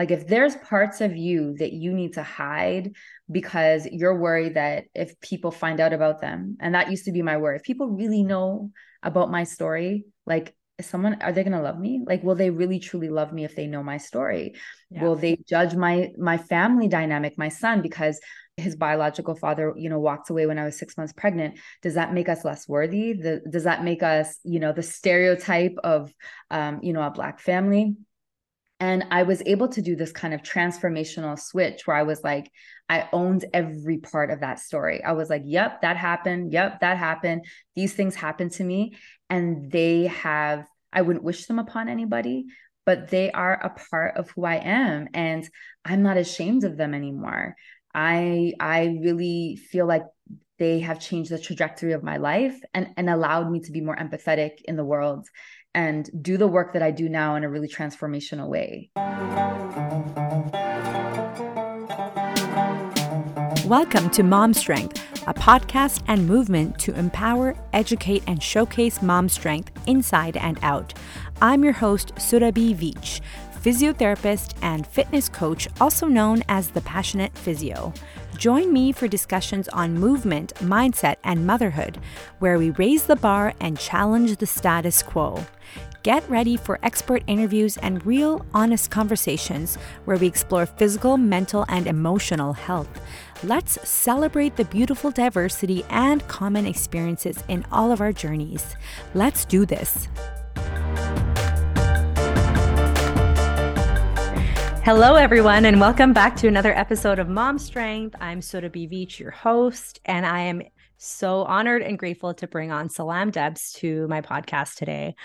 Like if there's parts of you that you need to hide because you're worried that if people find out about them, and that used to be my worry, if people really know about my story, like someone are they going to love me? Like will they really truly love me if they know my story? Yeah. will they judge my my family dynamic my son because his biological father you know walked away when i was six months pregnant? Does that make us less worthy? The, does that make us you know the stereotype of um, you know a black family and I was able to do this kind of transformational switch where I was like, I owned every part of that story. I was like, yep, that happened. Yep, that happened. These things happened to me. And they have, I wouldn't wish them upon anybody, but they are a part of who I am. And I'm not ashamed of them anymore. I I really feel like they have changed the trajectory of my life and, and allowed me to be more empathetic in the world and do the work that I do now in a really transformational way. Welcome to Mom Strength, a podcast and movement to empower, educate, and showcase mom strength inside and out. I'm your host, Surabhi Veitch, physiotherapist and fitness coach, also known as the Passionate Physio. Join me for discussions on movement, mindset, and motherhood, where we raise the bar and challenge the status quo. Get ready for expert interviews and real, honest conversations where we explore physical, mental, and emotional health. Let's celebrate the beautiful diversity and common experiences in all of our journeys. Let's do this. Hello, everyone, and welcome back to another episode of Mom Strength. I'm Surabhi Veitch, your host, and I am so honored and grateful to bring on Salam Debs to my podcast today.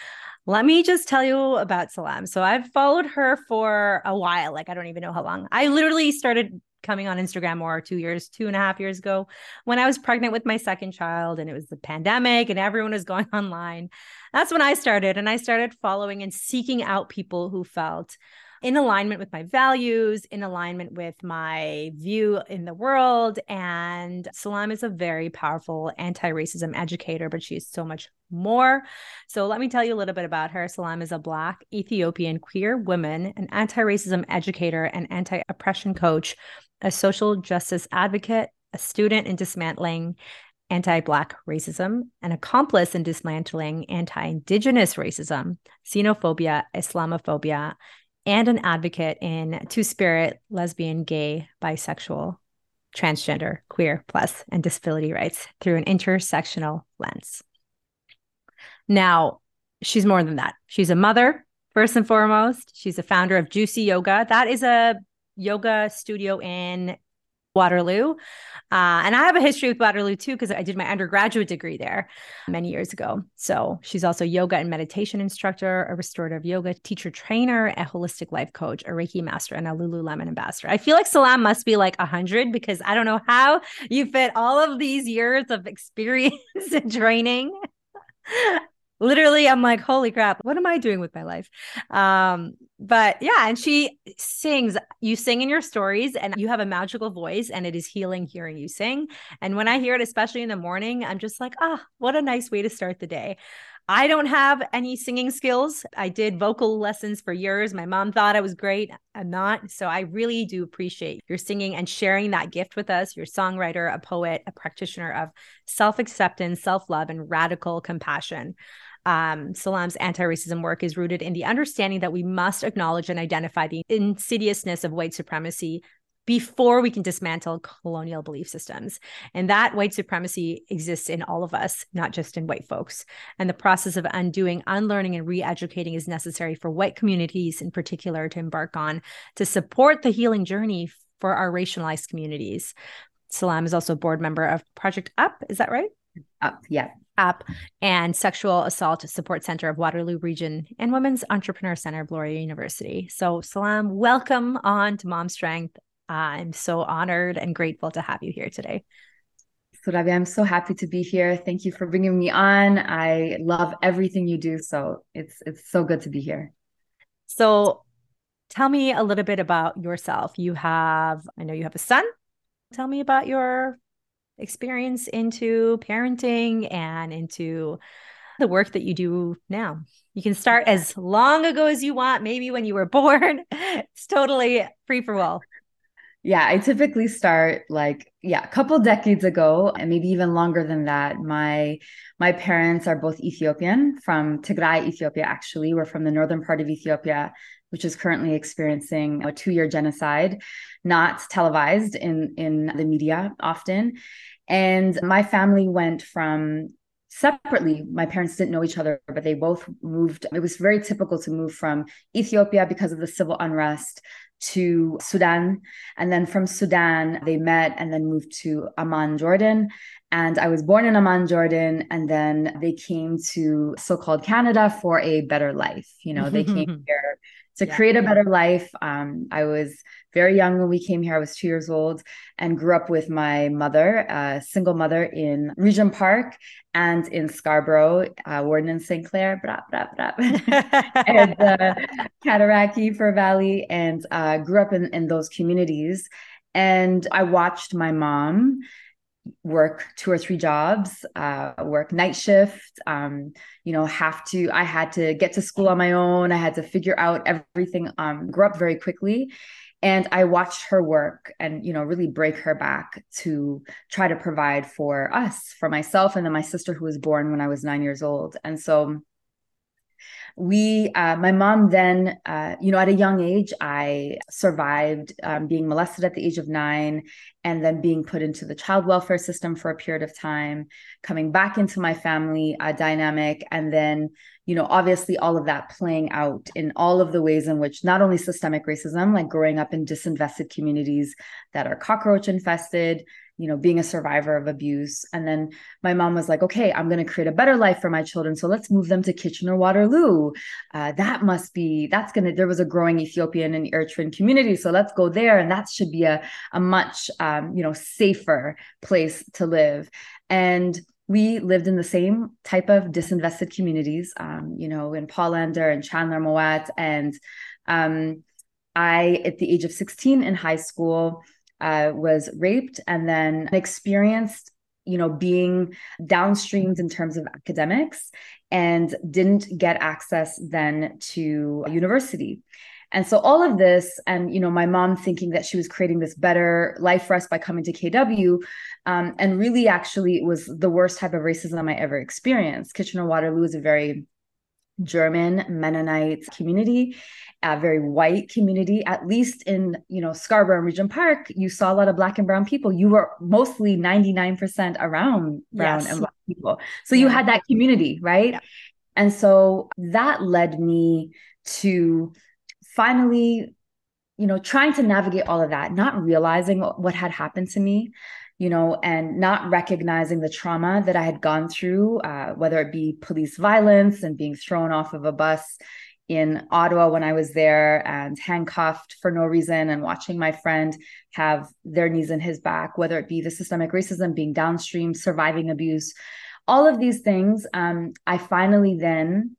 Let me just tell you about Salam. So I've followed her for a while, like I don't even know how long. I literally started coming on Instagram more two years, two and a half years ago when I was pregnant with my second child and it was the pandemic and everyone was going online. That's when I started. And I started following and seeking out people who felt in alignment with my values, in alignment with my view in the world. And Salam is a very powerful anti racism educator, but she's so much more. So let me tell you a little bit about her. Salam is a Black Ethiopian queer woman, an anti racism educator, and anti oppression coach, a social justice advocate, a student in dismantling anti Black racism, an accomplice in dismantling anti Indigenous racism, xenophobia, Islamophobia, and an advocate in two spirit, lesbian, gay, bisexual, transgender, queer, plus, and disability rights through an intersectional lens. Now, she's more than that. She's a mother, first and foremost. She's a founder of Juicy Yoga. That is a yoga studio in Waterloo. Uh, and I have a history with Waterloo too, because I did my undergraduate degree there many years ago. So she's also yoga and meditation instructor, a restorative yoga teacher trainer, a holistic life coach, a Reiki master, and a Lululemon ambassador. I feel like Salam must be like a hundred because I don't know how you fit all of these years of experience and training literally i'm like holy crap what am i doing with my life um but yeah and she sings you sing in your stories and you have a magical voice and it is healing hearing you sing and when i hear it especially in the morning i'm just like ah oh, what a nice way to start the day I don't have any singing skills. I did vocal lessons for years. My mom thought I was great. I'm not. So I really do appreciate your singing and sharing that gift with us. You're a songwriter, a poet, a practitioner of self acceptance, self love, and radical compassion um, Salam's anti racism work is rooted in the understanding that we must acknowledge and identify the insidiousness of white supremacy before we can dismantle colonial belief systems. And that white supremacy exists in all of us, not just in white folks. And the process of undoing, unlearning, and re educating is necessary for white communities in particular to embark on to support the healing journey for our racialized communities. Salam is also a board member of Project Up. Is that right? Up, yeah. Up and Sexual Assault Support Center of Waterloo Region and Women's Entrepreneur Center of Laurier University. So, Salam, welcome on to Mom Strength. I'm so honored and grateful to have you here today. Surabhi, I'm so happy to be here. Thank you for bringing me on. I love everything you do, so it's it's so good to be here. So, tell me a little bit about yourself. You have, I know you have a son. Tell me about your experience into parenting and into the work that you do now. You can start as long ago as you want, maybe when you were born. It's totally free for all. Yeah, I typically start like yeah, a couple decades ago and maybe even longer than that. My my parents are both Ethiopian from Tigray, Ethiopia actually. We're from the northern part of Ethiopia, which is currently experiencing a 2-year genocide, not televised in in the media often. And my family went from separately my parents didn't know each other but they both moved it was very typical to move from ethiopia because of the civil unrest to sudan and then from sudan they met and then moved to amman jordan and i was born in amman jordan and then they came to so-called canada for a better life you know they came here to yeah. create a better life. Um, I was very young when we came here. I was two years old and grew up with my mother, a single mother in Regent Park and in Scarborough, uh, Warden and St. Clair, blah, blah, blah, and uh, Fir Valley, and uh, grew up in, in those communities. And I watched my mom work two or three jobs, uh, work night shift, um, you know, have to, I had to get to school on my own. I had to figure out everything, um, grew up very quickly. And I watched her work and, you know, really break her back to try to provide for us, for myself, and then my sister who was born when I was nine years old. And so we uh, my mom then uh, you know at a young age i survived um, being molested at the age of nine and then being put into the child welfare system for a period of time coming back into my family uh, dynamic and then you know obviously all of that playing out in all of the ways in which not only systemic racism like growing up in disinvested communities that are cockroach infested you know being a survivor of abuse. And then my mom was like okay i'm going to create a better life for my children so let's move them to kitchener waterloo. Uh, that must be that's going to there was a growing ethiopian and eritrean community so let's go there and that should be a, a much um, you know safer place to live. And we lived in the same type of disinvested communities um, you know in paulander and chandler mowat and um, i at the age of 16 in high school uh, was raped and then experienced you know being downstreamed in terms of academics and didn't get access then to university and so all of this and you know my mom thinking that she was creating this better life for us by coming to kw um, and really actually it was the worst type of racism i ever experienced kitchener waterloo is a very German Mennonite community, a very white community. At least in you know Scarborough and Regent Park, you saw a lot of Black and Brown people. You were mostly ninety nine percent around Brown yes. and Black people, so yeah. you had that community, right? Yeah. And so that led me to finally, you know, trying to navigate all of that, not realizing what had happened to me you know, and not recognizing the trauma that I had gone through, uh, whether it be police violence and being thrown off of a bus in Ottawa when I was there and handcuffed for no reason, and watching my friend have their knees in his back, whether it be the systemic racism, being downstream, surviving abuse, all of these things. Um, I finally then,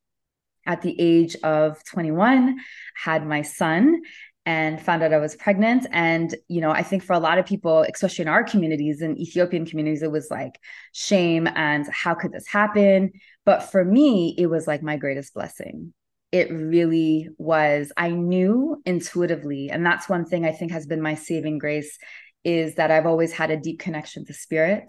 at the age of 21, had my son and found out I was pregnant. And, you know, I think for a lot of people, especially in our communities, in Ethiopian communities, it was like shame and how could this happen? But for me, it was like my greatest blessing. It really was. I knew intuitively. And that's one thing I think has been my saving grace is that I've always had a deep connection to spirit.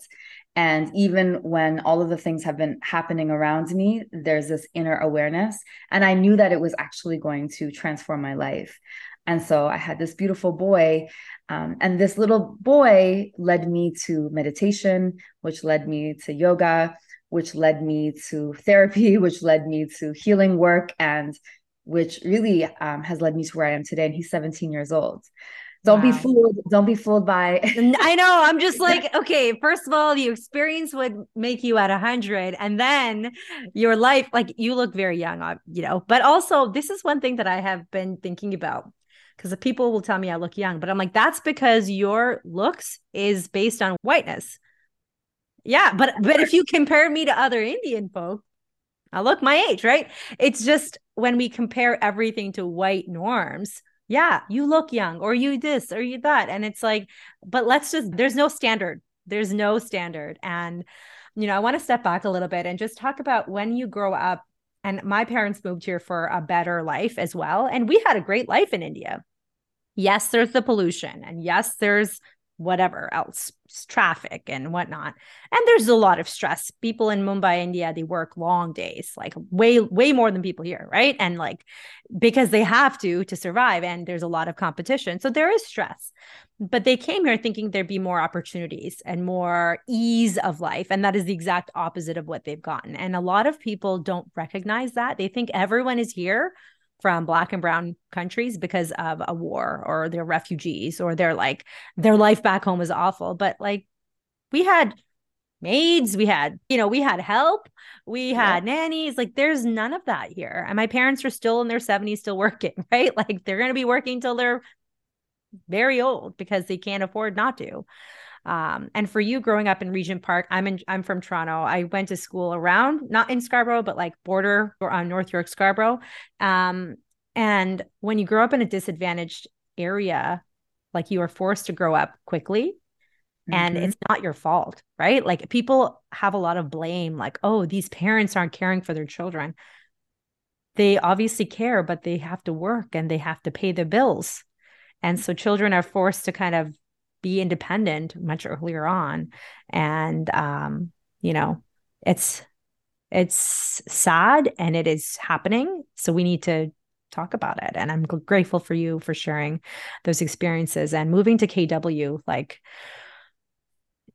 And even when all of the things have been happening around me, there's this inner awareness. And I knew that it was actually going to transform my life. And so I had this beautiful boy. Um, and this little boy led me to meditation, which led me to yoga, which led me to therapy, which led me to healing work, and which really um, has led me to where I am today. And he's 17 years old. Don't wow. be fooled. Don't be fooled by. I know. I'm just like, okay, first of all, the experience would make you at 100. And then your life, like you look very young, you know, but also this is one thing that I have been thinking about because the people will tell me I look young, but I'm like, that's because your looks is based on whiteness. Yeah, but but if you compare me to other Indian folk, I look my age, right? It's just when we compare everything to white norms, yeah, you look young or you this or you that. And it's like, but let's just there's no standard. There's no standard. And you know, I want to step back a little bit and just talk about when you grow up. And my parents moved here for a better life as well. And we had a great life in India. Yes, there's the pollution. And yes, there's whatever else traffic and whatnot. And there's a lot of stress. People in mumbai india they work long days like way way more than people here right? And like because they have to to survive and there's a lot of competition. So there is stress. But they came here thinking there'd be more opportunities and more ease of life and that is the exact opposite of what they've gotten. And a lot of people don't recognize that. They think everyone is here from black and brown countries because of a war or they're refugees or they're like their life back home is awful. But like we had maids we had you know we had help we had yeah. nannies. Like there's none of that here. And my parents are still in their 70s still working right? Like they're going to be working till they're very old because they can't afford not to um, and for you growing up in Regent Park, I'm in I'm from Toronto. I went to school around, not in Scarborough, but like border or on North York Scarborough. Um, and when you grow up in a disadvantaged area, like you are forced to grow up quickly. Mm-hmm. And it's not your fault, right? Like people have a lot of blame, like, oh, these parents aren't caring for their children. They obviously care, but they have to work and they have to pay their bills. And so children are forced to kind of be independent much earlier on. And um you know it's it's sad and it is happening. So we need to talk about it. And i'm grateful for you for sharing those experiences and moving to kw like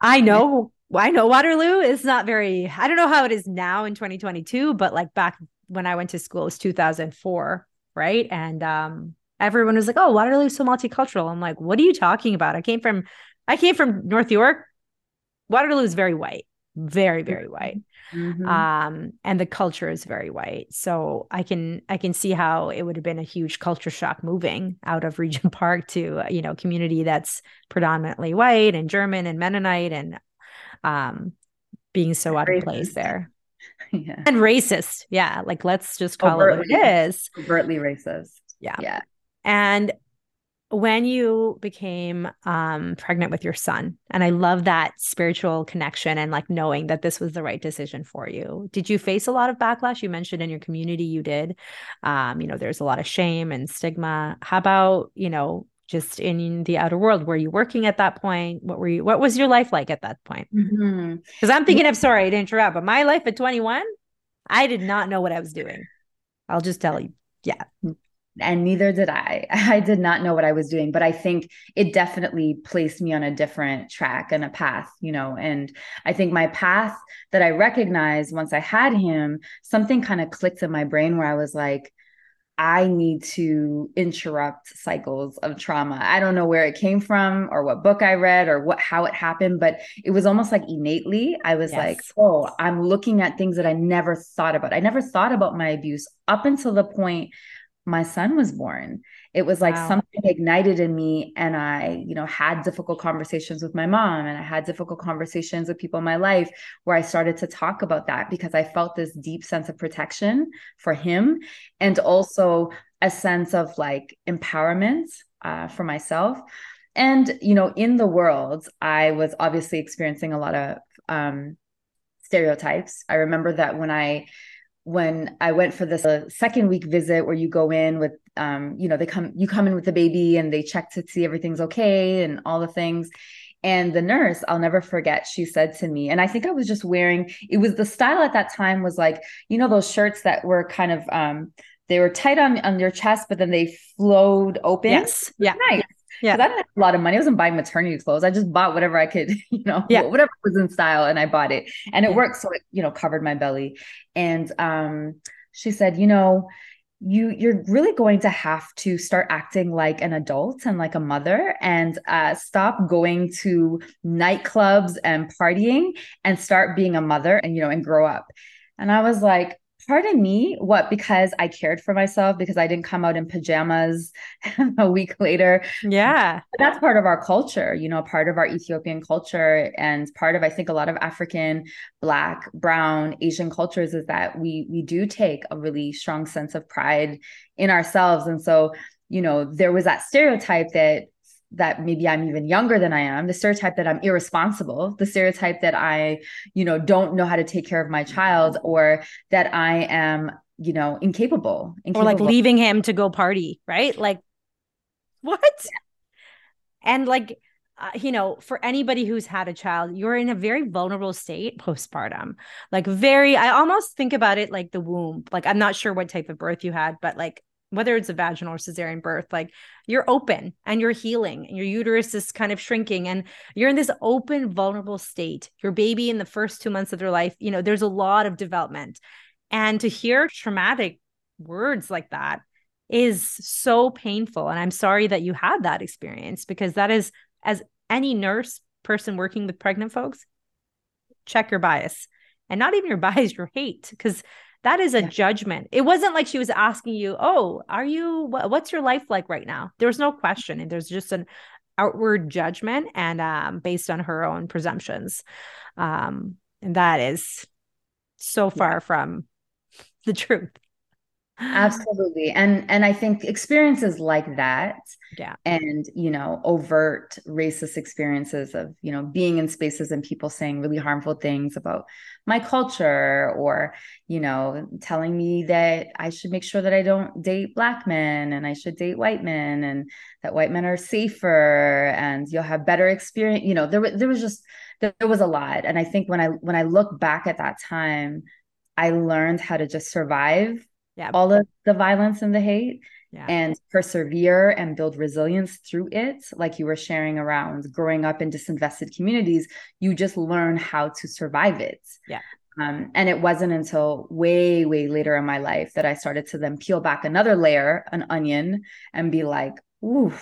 i know i know waterloo is not very i don't know how it is now in 2022 but like back when i went to school it was 2004 right? And um everyone was like, "Oh, Waterloo's so multicultural." I'm like, "What are you talking about?" I came from I came from North York. Waterloo is very white, very very white. Mm-hmm. Um, and the culture is very white. So I can I can see how it would have been a huge culture shock moving out of Regent Park to you know community that's predominantly white and German and Mennonite and um, being so out of place there. Yeah. And racist. Yeah. Like let's just call overtly, it what it is. Overtly racist. Yeah. Yeah. And when you became um, pregnant with your son, and I love that spiritual connection and like knowing that this was the right decision for you. Did you face a lot of backlash? You mentioned in your community you did. Um, you know, there's a lot of shame and stigma. How about, you know, just in the outer world were you working at that point what were you what was your life like at that point because mm-hmm. i'm thinking of sorry to interrupt but my life at 21 i did not know what i was doing i'll just tell you yeah and neither did I. I did not know what I was doing, but I think it definitely placed me on a different track and a path, you know. And I think my path that I recognized once I had him, something kind of clicked in my brain where I was like, I need to interrupt cycles of trauma. I don't know where it came from or what book I read or what how it happened, but it was almost like innately. I was yes. like, "Oh, I'm looking at things that I never thought about. I never thought about my abuse up until the point my son was born it was like wow. something ignited in me and i you know had difficult conversations with my mom and i had difficult conversations with people in my life where i started to talk about that because i felt this deep sense of protection for him and also a sense of like empowerment uh, for myself and you know in the world i was obviously experiencing a lot of um, stereotypes i remember that when i when I went for this uh, second week visit where you go in with um you know they come you come in with the baby and they check to see everything's okay and all the things. And the nurse I'll never forget she said to me and I think I was just wearing it was the style at that time was like you know those shirts that were kind of um they were tight on on your chest but then they flowed open? Yes. Yeah. Nice yeah. I didn't have a lot of money. I wasn't buying maternity clothes. I just bought whatever I could, you know, yeah. whatever was in style and I bought it. And it yeah. worked. So it, you know, covered my belly. And um, she said, you know, you you're really going to have to start acting like an adult and like a mother and uh, stop going to nightclubs and partying and start being a mother and you know and grow up and i was like pardon me? What because i cared for myself because i didn't come out in pajamas a week later? Yeah. That's part of our culture you know part of our ethiopian culture and part of i think a lot of african black brown asian cultures is that we we do take a really strong sense of pride in ourselves. And so you know there was that stereotype that that maybe I'm even younger than I am, the stereotype that I'm irresponsible, the stereotype that I, you know, don't know how to take care of my child or that I am, you know, incapable, incapable. or like leaving him to go party, right? Like what? Yeah. And like uh, you know, for anybody who's had a child, you're in a very vulnerable state postpartum. Like, very, I almost think about it like the womb. Like, I'm not sure what type of birth you had, but like, whether it's a vaginal or cesarean birth, like you're open and you're healing, and your uterus is kind of shrinking, and you're in this open, vulnerable state. Your baby in the first two months of their life, you know, there's a lot of development. And to hear traumatic words like that is so painful. And I'm sorry that you had that experience because that is as any nurse person working with pregnant folks, check your bias and not even your bias, your hate, because that is a yeah. judgment. It wasn't like she was asking you, "Oh, are you? What's your life like right now?" There was no question, and there's just an outward judgment and um, based on her own presumptions, um, and that is so far yeah. from the truth. Absolutely. And and I think experiences like that yeah and you know overt racist experiences of you know being in spaces and people saying really harmful things about my culture or you know telling me that I should make sure that I don't date black men and I should date white men and that white men are safer and you'll have better experience you know there there was just there was a lot and I think when I when I look back at that time I learned how to just survive yeah. all of the violence and the hate yeah. and persevere and build resilience through it like you were sharing around growing up in disinvested communities you just learn how to survive it. Yeah. Um, and it wasn't until way way later in my life that i started to then peel back another layer an onion and be like ooh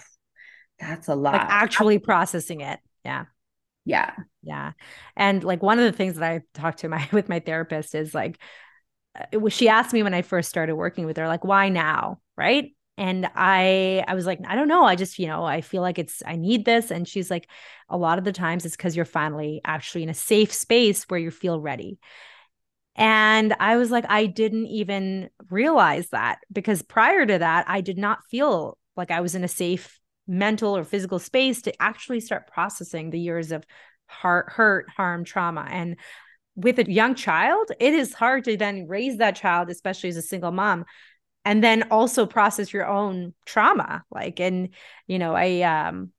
that's a lot. like actually processing it. Yeah. Yeah. Yeah. And like one of the things that i talked to my with my therapist is like Uh, was she asked me when I first started working with her, like, why now? Right. And I I was like, I don't know. I just, you know, I feel like it's I need this. And she's like, a lot of the times it's because you're finally actually in a safe space where you feel ready. And I was like, I didn't even realize that because prior to that, I did not feel like I was in a safe mental or physical space to actually start processing the years of heart, hurt, harm, trauma. And with a young child, it is hard to then raise that child, especially as a single mom, and then also process your own trauma. Like, and you know, I um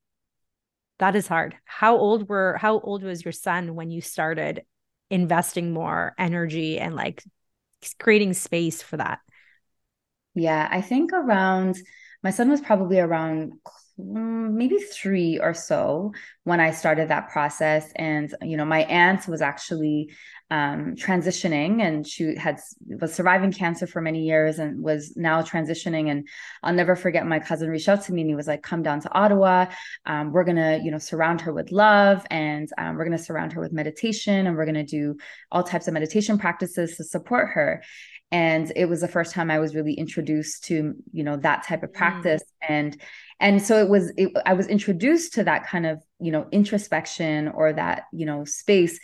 that is hard. How old were how old was your son when you started investing more energy and like creating space for that? Yeah, I think around my son was probably around maybe three or so when I started that process. And, you know, my aunt was actually um, transitioning and she had was surviving cancer for many years and was now transitioning. And I'll never forget my cousin reached out to me and he was like, come down to Ottawa. Um, we're going to, you know, surround her with love and um, we're going to surround her with meditation and we're going to do all types of meditation practices to support her and it was the first time i was really introduced to you know that type of mm. practice mm. and and so it was it, i was introduced to that kind of you know introspection or that you know space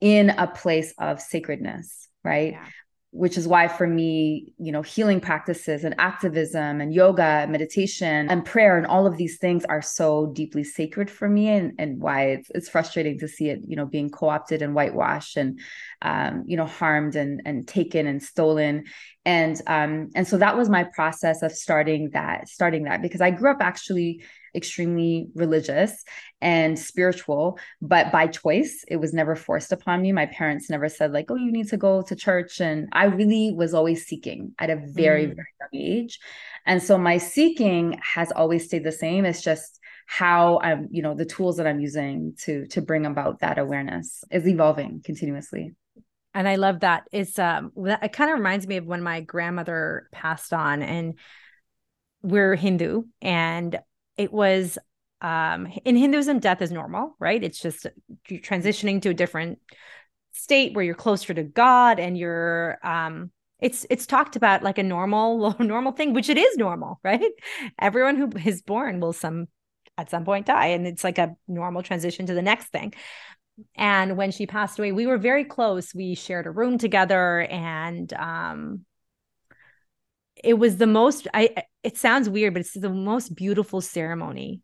in a place of sacredness right? Yeah. Which is why for me you know healing practices and activism and yoga meditation and prayer and all of these things are so deeply sacred for me and, and why it's, it's frustrating to see it you know being co-opted and whitewashed and um, you know harmed and and taken and stolen and um and so that was my process of starting that starting that because i grew up actually extremely religious and spiritual, but by choice. It was never forced upon me. My parents never said, like, oh, you need to go to church. And I really was always seeking at a very, mm. very young age. And so my seeking has always stayed the same. It's just how I'm, you know, the tools that I'm using to to bring about that awareness is evolving continuously and I love that. It's um it kind of reminds me of when my grandmother passed on and we're Hindu and it was um in Hinduism death is normal, right? It's just transitioning to a different state where you're closer to God and you're um it's it's talked about like a normal normal thing which it is normal right everyone who is born will some at some point die and it's like a normal transition to the next thing and when she passed away we were very close we shared a room together and um it was the most i it sounds weird but it's the most beautiful ceremony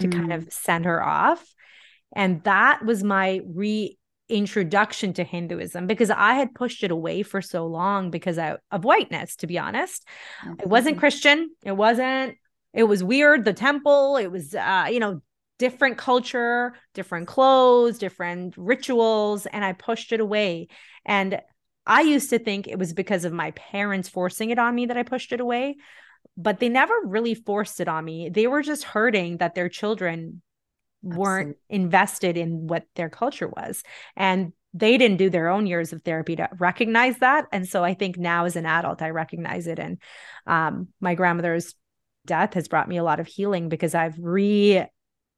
to mm. kind of send her off. And that was my reintroduction to Hinduism because I had pushed it away for so long because I, of whiteness, to be honest. Mm-hmm. It wasn't Christian. It wasn't, it was weird. The temple, it was, uh, you know, different culture, different clothes, different rituals. And I pushed it away. And I used to think it was because of my parents forcing it on me that I pushed it away, but they never really forced it on me. They were just hurting that their children weren't invested in what their culture was. And they didn't do their own years of therapy to recognize that. And so I think now as an adult, I recognize it. And um, my grandmother's death has brought me a lot of healing because I've re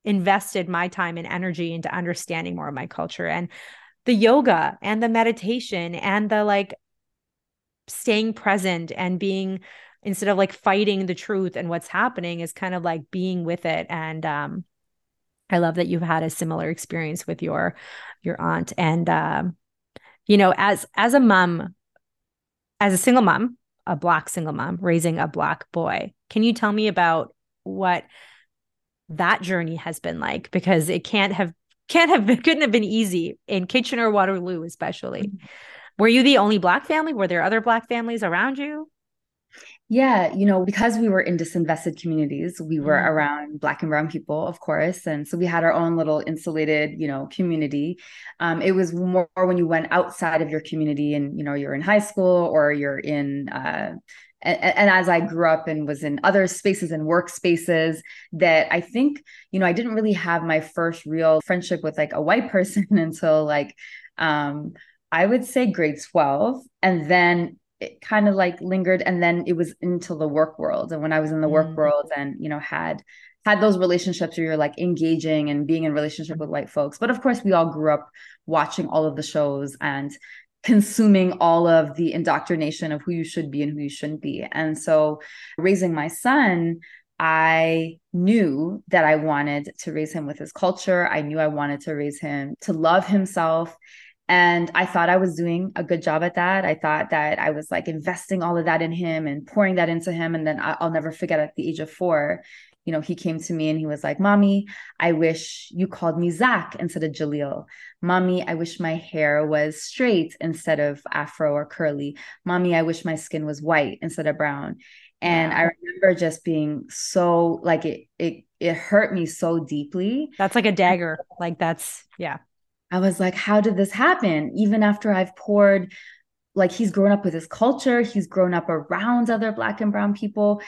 invested my time and energy into understanding more of my culture. And the yoga and the meditation and the like staying present and being instead of like fighting the truth and what's happening is kind of like being with it and um i love that you've had a similar experience with your your aunt and um you know as as a mom as a single mom a black single mom raising a black boy can you tell me about what that journey has been like because it can't have can't have been, couldn't have been easy in Kitchener Waterloo, especially. Mm-hmm. Were you the only black family? Were there other black families around you? Yeah, you know, because we were in disinvested communities, we were mm. around Black and Brown people, of course. And so we had our own little insulated, you know, community. Um, it was more when you went outside of your community and, you know, you're in high school or you're in, uh, and, and, as I grew up and was in other spaces and workspaces, that I think, you know, I didn't really have my first real friendship with like a white person until like, um, I would say grade 12. And then it kind of like lingered. And then it was into the work world. And when I was in the work mm. world and, you know, had had those relationships where you're like engaging and being in relationship with white folks. But of course, we all grew up watching all of the shows and consuming all of the indoctrination of who you should be and who you shouldn't be. And so, raising my son, I knew that I wanted to raise him with his culture. I knew I wanted to raise him to love himself. And I thought I was doing a good job at that. I thought that I was like investing all of that in him and pouring that into him. And then I'll never forget at the age of four, you know, he came to me and he was like, Mommy, I wish you called me Zach instead of Jaleel. Mommy, I wish my hair was straight instead of afro or curly. Mommy, I wish my skin was white instead of brown. And I remember just being so like it it it hurt me so deeply. That's like a dagger. Like that's yeah. I was like, how did this happen? Even after I've poured like he's grown up with his culture, he's grown up around other black and brown people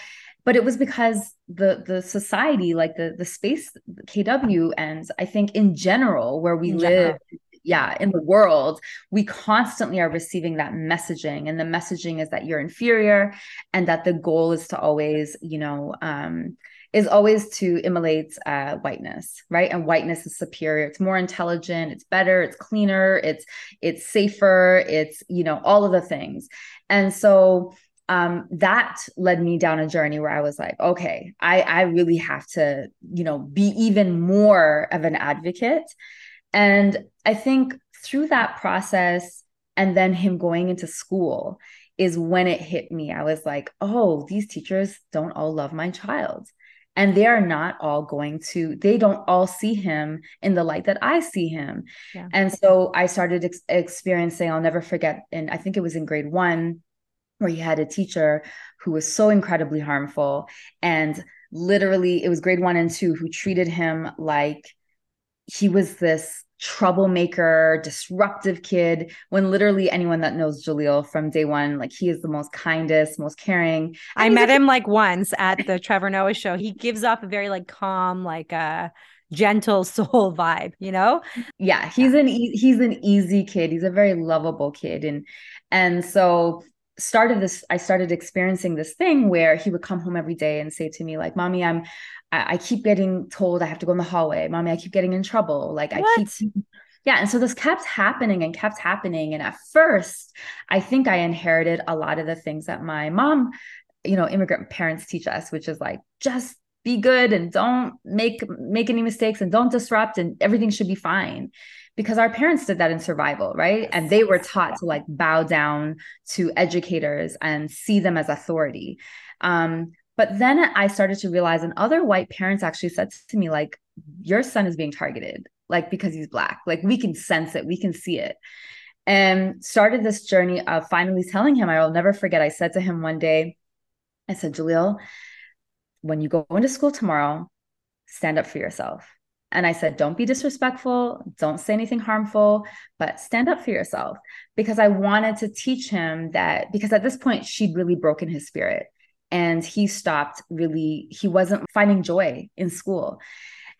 but it was because the the society like the the space kw and i think in general where we in live general. yeah in the world we constantly are receiving that messaging and the messaging is that you're inferior and that the goal is to always you know um is always to immolate uh, whiteness, right? And whiteness is superior. It's more intelligent. It's better. It's cleaner. It's it's safer. It's you know all of the things. And so um, that led me down a journey where I was like, okay, I, I really have to, you know, be even more of an advocate. And I think through that process and then him going into school is when it hit me. I was like, oh, these teachers don't all love my child. And they are not all going to, they don't all see him in the light that I see him. Yeah. And so I started ex- experiencing, I'll never forget, and I think it was in grade one, where he had a teacher who was so incredibly harmful and literally it was grade 1 and 2 who treated him like he was this troublemaker, disruptive kid. When literally anyone that knows Jaleel from day one, like he is the most kindest, most caring. I met him like once at the Trevor Noah show. He gives off a very like calm, like uh gentle soul vibe, you know? Yeah, he's an e- he's an easy kid. He's a very lovable kid, and and so started this i started experiencing this thing where he would come home every day and say to me like mommy i'm i, I keep getting told i have to go in the hallway. Mommy i keep getting in trouble. Like what? i keep yeah and so this kept happening and kept happening. And at first i think i inherited a lot of the things that my mom you know immigrant parents teach us which is like just be good and don't make make any mistakes and don't disrupt and everything should be fine because our parents did that in survival, right? And they were taught to like bow down to educators and see them as authority. Um, but then I started to realize, and other white parents actually said to me, like, your son is being targeted, like because he's black. Like we can sense it, we can see it. And started this journey of finally telling him, I will never forget. I said to him one day, I said, Jaleel, when you go into school tomorrow, stand up for yourself. And I said, don't be disrespectful, don't say anything harmful, but stand up for yourself. Because I wanted to teach him that, because at this point, she'd really broken his spirit and he stopped really, he wasn't finding joy in school.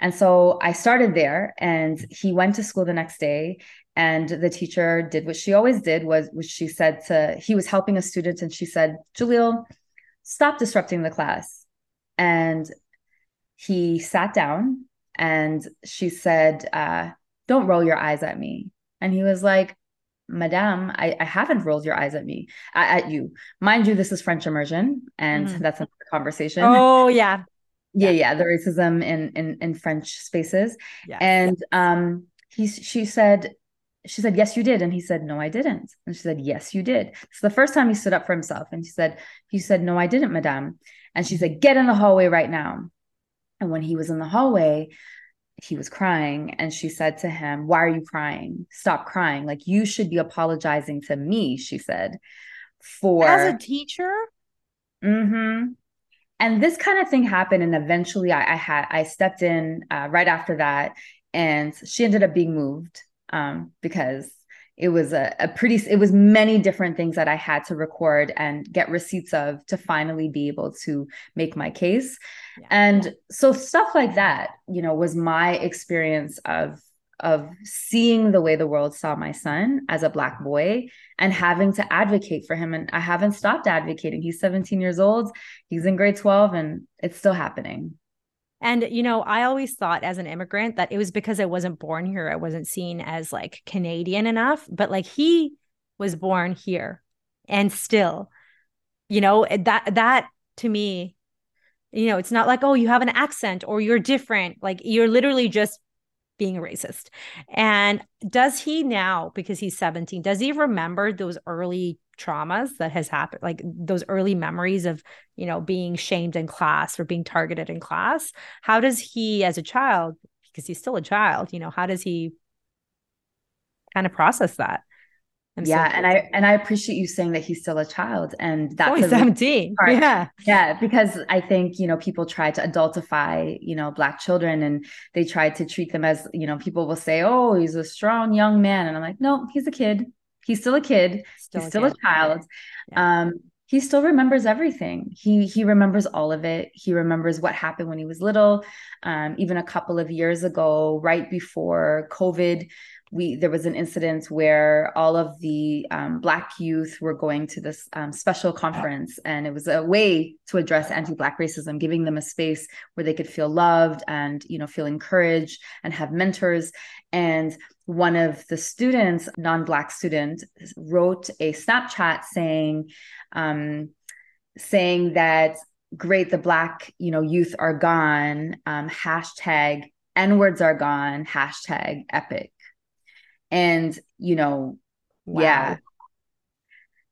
And so I started there and he went to school the next day and the teacher did what she always did was which she said to he was helping a student and she said, Jaleel, stop disrupting the class. And he sat down and she said, uh, don't roll your eyes at me. And he was like, Madame, I, I haven't rolled your eyes at me, at, at you. Mind you, this is French immersion, and mm-hmm. that's another conversation. Oh, yeah. Yeah, yeah, the racism in in, in French spaces. Yes. And um he she said, she said, Yes, you did. And he said, No, I didn't. And she said, Yes, you did. So the first time he stood up for himself and she said, he said, No, I didn't, Madame. And she said, Get in the hallway right now. And when he was in the hallway, he was crying. And she said to him why are you crying? Stop crying. Like you should be apologizing to me she said for as a teacher? Mm-hmm. And this kind of thing happened and eventually i, I had i stepped in uh, right after that and she ended up being moved um, because it was a, a pretty it was many different things that i had to record and get receipts of to finally be able to make my case. Yeah. and so stuff like that you know was my experience of of seeing the way the world saw my son as a black boy and having to advocate for him. And i haven't stopped advocating. He's 17 years old. He's in grade 12 and it's still happening and, you know, I always thought as an immigrant that it was because I wasn't born here. I wasn't seen as like Canadian enough, but like he was born here and still, you know, eh, that, that to me, you know, it's not like, oh, you have an accent or you're different. Like you're literally just being a racist. And does he now, because he's 17, does he remember those early traumas that has happened like those early memories of you know being shamed in class or being targeted in class how does he as a child because he's still a child you know how does he kind of process that? I'm yeah, so and I and I appreciate you saying that he's still a child, and that's only seventeen. Yeah, yeah, because I think you know people try to adultify you know black children, and they try to treat them as you know people will say, oh, he's a strong young man, and I'm like, no, he's a kid he's still a kid. Still he's a still kid. a child. Yeah. um he still remembers everything. He he remembers all of it. He remembers what happened when he was little. Um, even a couple of years ago right before covid we there was an incident where all of the um, black youth were going to this um, special conference and it was a way to address anti-black racism giving them a space where they could feel loved and you know feel encouraged and have mentors. And one of the students non-black student wrote a snapchat saying um, saying that great the black you know youth are gone um, hashtag n words are gone hashtag epic and, you know, wow. yeah.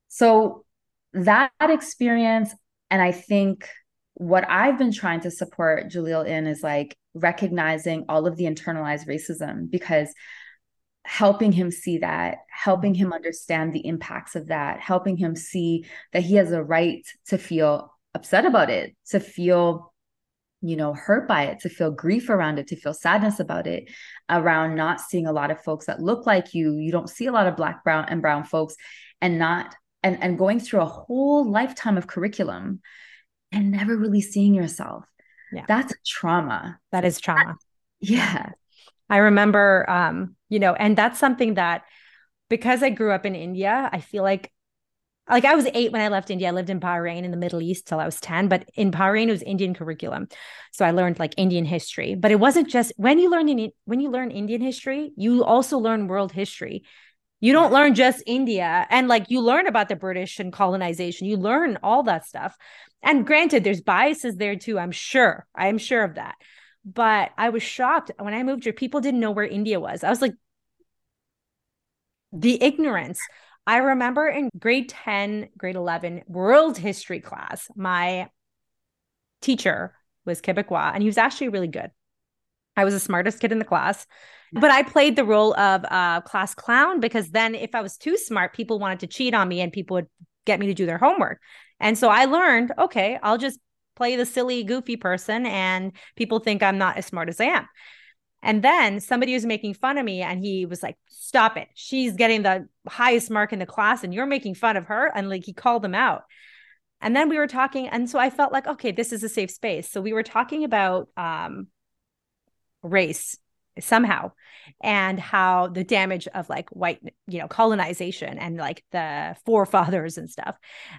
So that experience, and I think what I've been trying to support Jaleel in is like recognizing all of the internalized racism because helping him see that, helping him understand the impacts of that, helping him see that he has a right to feel upset about it, to feel you know hurt by it to feel grief around it to feel sadness about it around not seeing a lot of folks that look like you. You don't see a lot of black brown and brown folks and not and and going through a whole lifetime of curriculum and never really seeing yourself. Yeah. That's trauma. That is trauma. Yeah. I remember um you know and that's something that because i grew up in india i feel like like I was eight when I left India. I lived in Bahrain in the Middle East till I was 10, but in Bahrain, it was Indian curriculum. So I learned like Indian history, but it wasn't just when you learn in, when you learn Indian history, you also learn world history. You don't learn just India and like you learn about the British and colonization. You learn all that stuff. And granted, there's biases there too. I'm sure. I'm sure of that. But I was shocked when I moved here. People didn't know where India was. I was like, the ignorance I remember in grade 10, grade 11, world history class, my teacher was Quebecois and he was actually really good. I was the smartest kid in the class. But I played the role of class clown because then if I was too smart, people wanted to cheat on me and people would get me to do their homework. And so I learned, okay, I'll just play the silly, goofy person and people think I'm not as smart as I am. And then somebody was making fun of me and he was like, Stop it. She's getting the highest mark in the class and you're making fun of her. And like he called them out. And then we were talking. And so I felt like, okay, this is a safe space. So we were talking about um, race somehow and how the damage of like white you know colonization and like the forefathers and stuff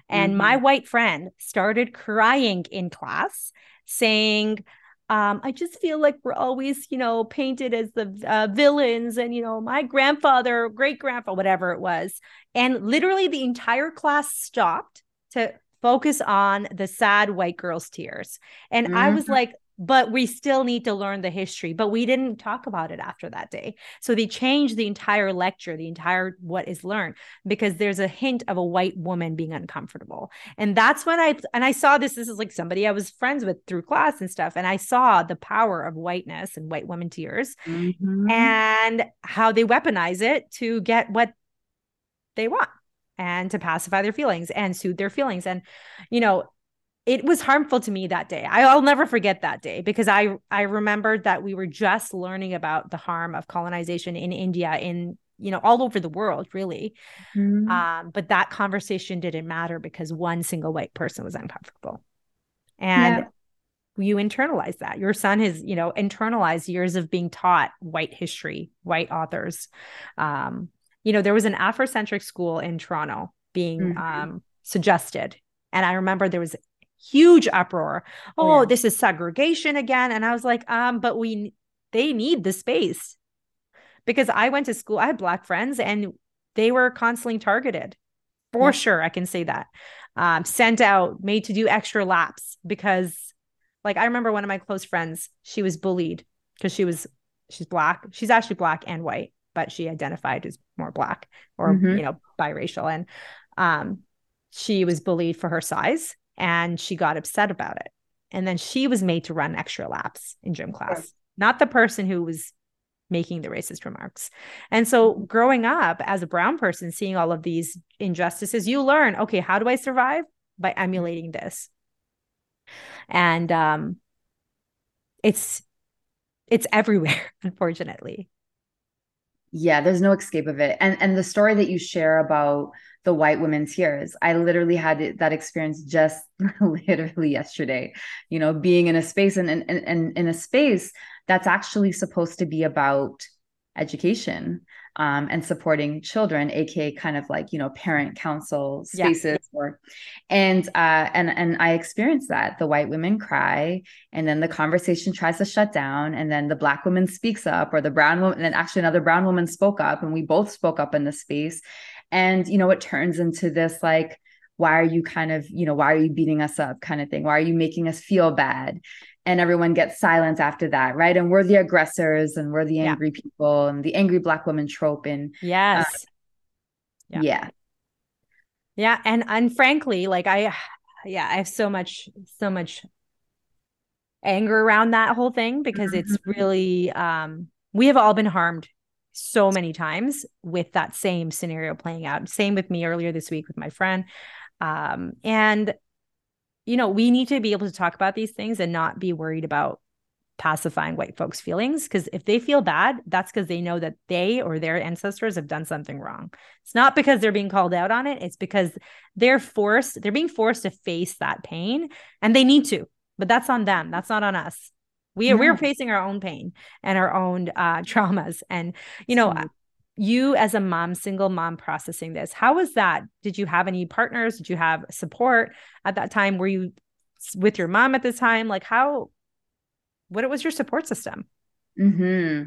and mm-hmm. my white friend started crying in class saying um, I just feel like we're always, you know, painted as the uh, villains, and you know, my grandfather, great grandfather, whatever it was, and literally the entire class stopped to focus on the sad white girl's tears, and mm-hmm. I was mm-hmm. like, but we still need to learn the history but we didn't talk about it after that day. So they changed the entire lecture the entire what is learned because there's a hint of a white woman being uncomfortable. And that's when i and i saw this this is like somebody i was friends with through class and stuff and i saw the power of whiteness and white women tears mm-hmm. and how they weaponize it to get what they want and to pacify their feelings and soothe their feelings. And you know it was harmful to me that day. I'll never forget that day because I I remembered that we were just learning about the harm of colonization in India in you know all over the world really. Mm-hmm. Um, but that conversation didn't matter because one single white person was uncomfortable. And yeah. you internalize that. Your son has, you know, internalized years of being taught white history, white authors. Um, you know, there was an Afrocentric school in Toronto being mm-hmm. um, suggested and I remember there was huge uproar. Oh, oh yeah. this is segregation again. And I was like, um, but we they need the space. Because I went to school, I had black friends and they were constantly targeted. For yeah. sure, I can say that. Um, sent out, made to do extra laps because like I remember one of my close friends, she was bullied because she was she's black. She's actually black and white, but she identified as more black or mm-hmm. you know, biracial. And um she was bullied for her size and she got upset about it. And then she was made to run extra laps in gym class, right. not the person who was making the racist remarks. And so growing up as a brown person, seeing all of these injustices, you learn, okay, how do I survive? By emulating this. And um it's it's everywhere, unfortunately. Yeah, there's no escape of it. And and the story that you share about the white women's tears. I literally had that experience just literally yesterday, you know, being in a space and, and, and in a space that's actually supposed to be about education um, and supporting children, aka kind of like you know parent council spaces, yeah. or and uh, and and I experienced that. The white women cry, and then the conversation tries to shut down, and then the black woman speaks up, or the brown woman, and then actually another brown woman spoke up, and we both spoke up in the space, and you know it turns into this like why are you kind of you know why are you beating us up kind of thing why are you making us feel bad and everyone gets silent after that right and we're the aggressors and we're the angry yeah. people and the angry black woman trope and yes uh, yeah. yeah yeah and and frankly like i yeah i have so much so much anger around that whole thing because mm-hmm. it's really um we have all been harmed so many times with that same scenario playing out. Same with me earlier this week with my friend. Um, and, you know, we need to be able to talk about these things and not be worried about pacifying white folks' feelings. Because if they feel bad, that's because they know that they or their ancestors have done something wrong. It's not because they're being called out on it, it's because they're forced, they're being forced to face that pain and they need to. But that's on them. That's not on us we yeah. we're facing our own pain and our own uh, traumas. And you know mm-hmm. you as a mom single mom processing this how was that? Did you have any partners? Did you have support at that time? Were you with your mom at this time? Like how what was your support system hmm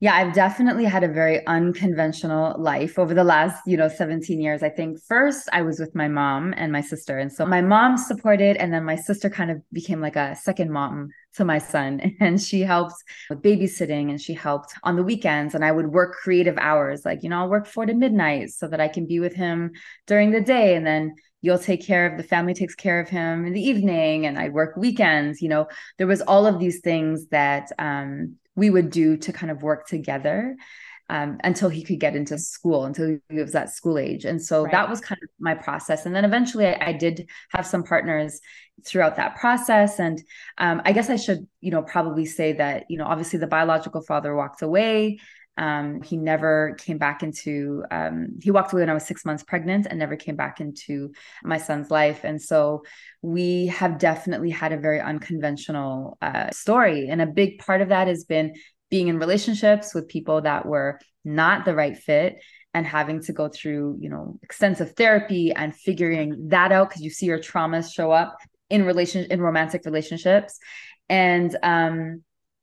Yeah, I've definitely had a very unconventional life over the last, you know, 17 years. I think first I was with my mom and my sister. And so my mom supported, and then my sister kind of became like a second mom to my son. And she helped with babysitting and she helped on the weekends. And I would work creative hours, like, you know, I'll work four to midnight so that I can be with him during the day. And then you'll take care of the family takes care of him in the evening and i work weekends you know there was all of these things that um, we would do to kind of work together um, until he could get into school, until he was at school age. And so right. that was kind of my process. And then eventually I, I did have some partners throughout that process. And um, I guess I should, you know, probably say that, you know, obviously the biological father walked away. Um, he never came back into, um, he walked away when I was six months pregnant and never came back into my son's life. And so we have definitely had a very unconventional uh, story. And a big part of that has been being in relationships with people that were not the right fit and having to go through you know extensive therapy and figuring that out because you see your traumas show up in relation in romantic relationships and um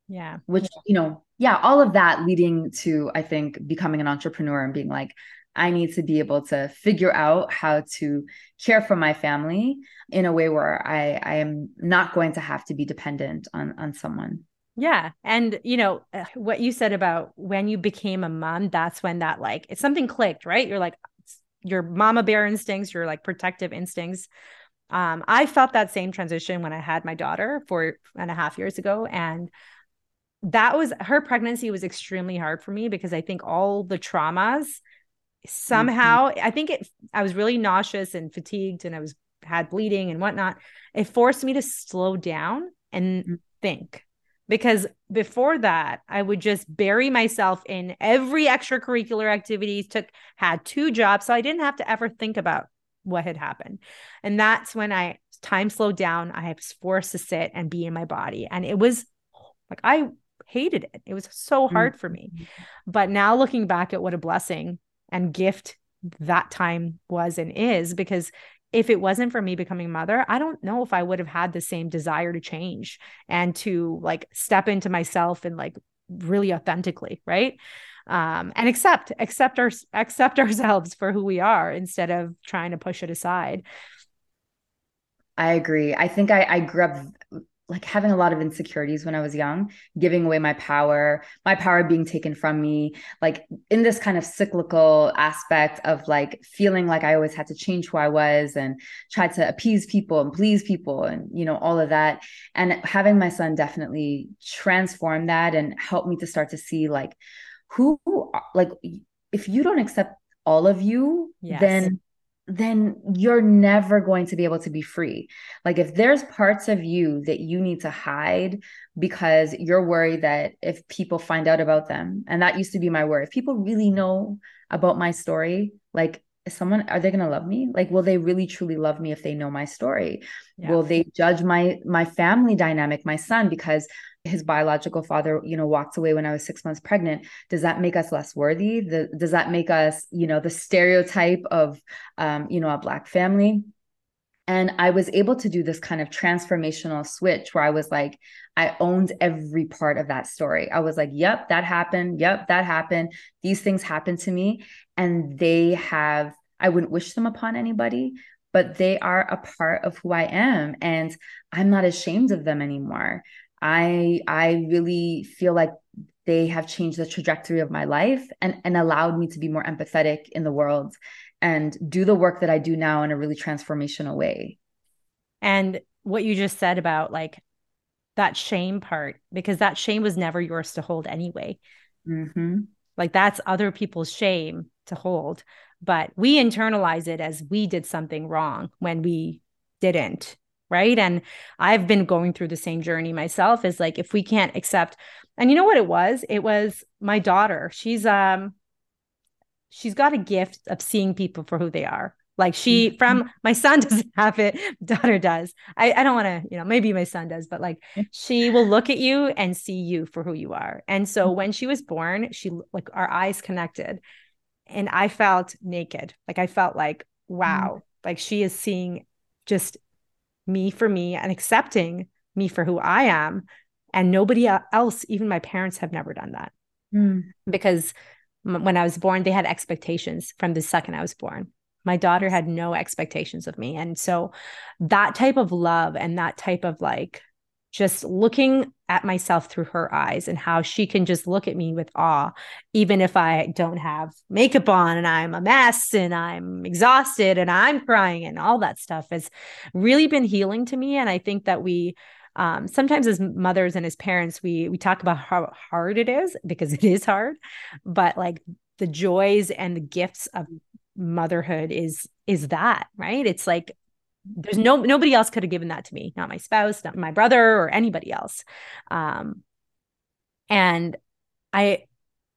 yeah which you know yeah all of that leading to i think becoming an entrepreneur and being like i need to be able to figure out how to care for my family in a way where i i am not going to have to be dependent on on someone yeah. And, you know, what you said about when you became a mom, that's when that like, it's something clicked, right? You're like, your mama bear instincts, your like protective instincts. Um, I felt that same transition when I had my daughter four and a half years ago. And that was her pregnancy was extremely hard for me because I think all the traumas somehow, mm-hmm. I think it, I was really nauseous and fatigued and I was had bleeding and whatnot. It forced me to slow down and mm-hmm. think because before that i would just bury myself in every extracurricular activities took had two jobs so i didn't have to ever think about what had happened and that's when i time slowed down i was forced to sit and be in my body and it was like i hated it it was so hard mm-hmm. for me but now looking back at what a blessing and gift that time was and is because if it wasn't for me becoming a mother, I don't know if I would have had the same desire to change and to like step into myself and like really authentically, right? Um, and accept accept our accept ourselves for who we are instead of trying to push it aside. I agree. I think I, I grew up like having a lot of insecurities when I was young, giving away my power, my power being taken from me, like in this kind of cyclical aspect of like feeling like I always had to change who I was and try to appease people and please people and, you know, all of that. And having my son definitely transform that and help me to start to see like who, like, if you don't accept all of you, yes. then then you're never going to be able to be free. Like if there's parts of you that you need to hide because you're worried that if people find out about them, and that used to be my worry, if people really know about my story, like is someone are they going to love me like will they really truly love me if they know my story yeah. will they judge my my family dynamic my son because his biological father you know walked away when i was six months pregnant does that make us less worthy? The, does that make us you know the stereotype of um, you know a black family? And i was able to do this kind of transformational switch where i was like i owned every part of that story. I was like yep that happened. Yep that happened. These things happened to me. And they have i wouldn't wish them upon anybody but they are a part of who i am. And i'm not ashamed of them anymore I I really feel like they have changed the trajectory of my life and and allowed me to be more empathetic in the world and do the work that I do now in a really transformational way. And what you just said about like that shame part, because that shame was never yours to hold anyway. Mm-hmm. Like that's other people's shame to hold. But we internalize it as we did something wrong when we didn't right? And i've been going through the same journey myself is like if we can't accept and you know what it was? It was my daughter. She's um she's got a gift of seeing people for who they are. Like she mm-hmm. from my son doesn't have it daughter does. I, I don't want to you know maybe my son does but like she will look at you and see you for who you are. And so mm-hmm. when she was born she like our eyes connected and i felt naked. Like i felt like wow like she is seeing just me for me and accepting me for who I am. And nobody else, even my parents, have never done that. Mm. Because when I was born, they had expectations from the second I was born. My daughter had no expectations of me. And so that type of love and that type of like just looking at myself through her eyes and how she can just look at me with awe, even if I don't have makeup on and I'm a mess and I'm exhausted and I'm crying and all that stuff has really been healing to me. And I think that we, um, sometimes as mothers and as parents, we we talk about how hard it is because it is hard, but like the joys and the gifts of motherhood is is that right? It's like there's no nobody else could have given that to me, not my spouse, not my brother, or anybody else. Um, and I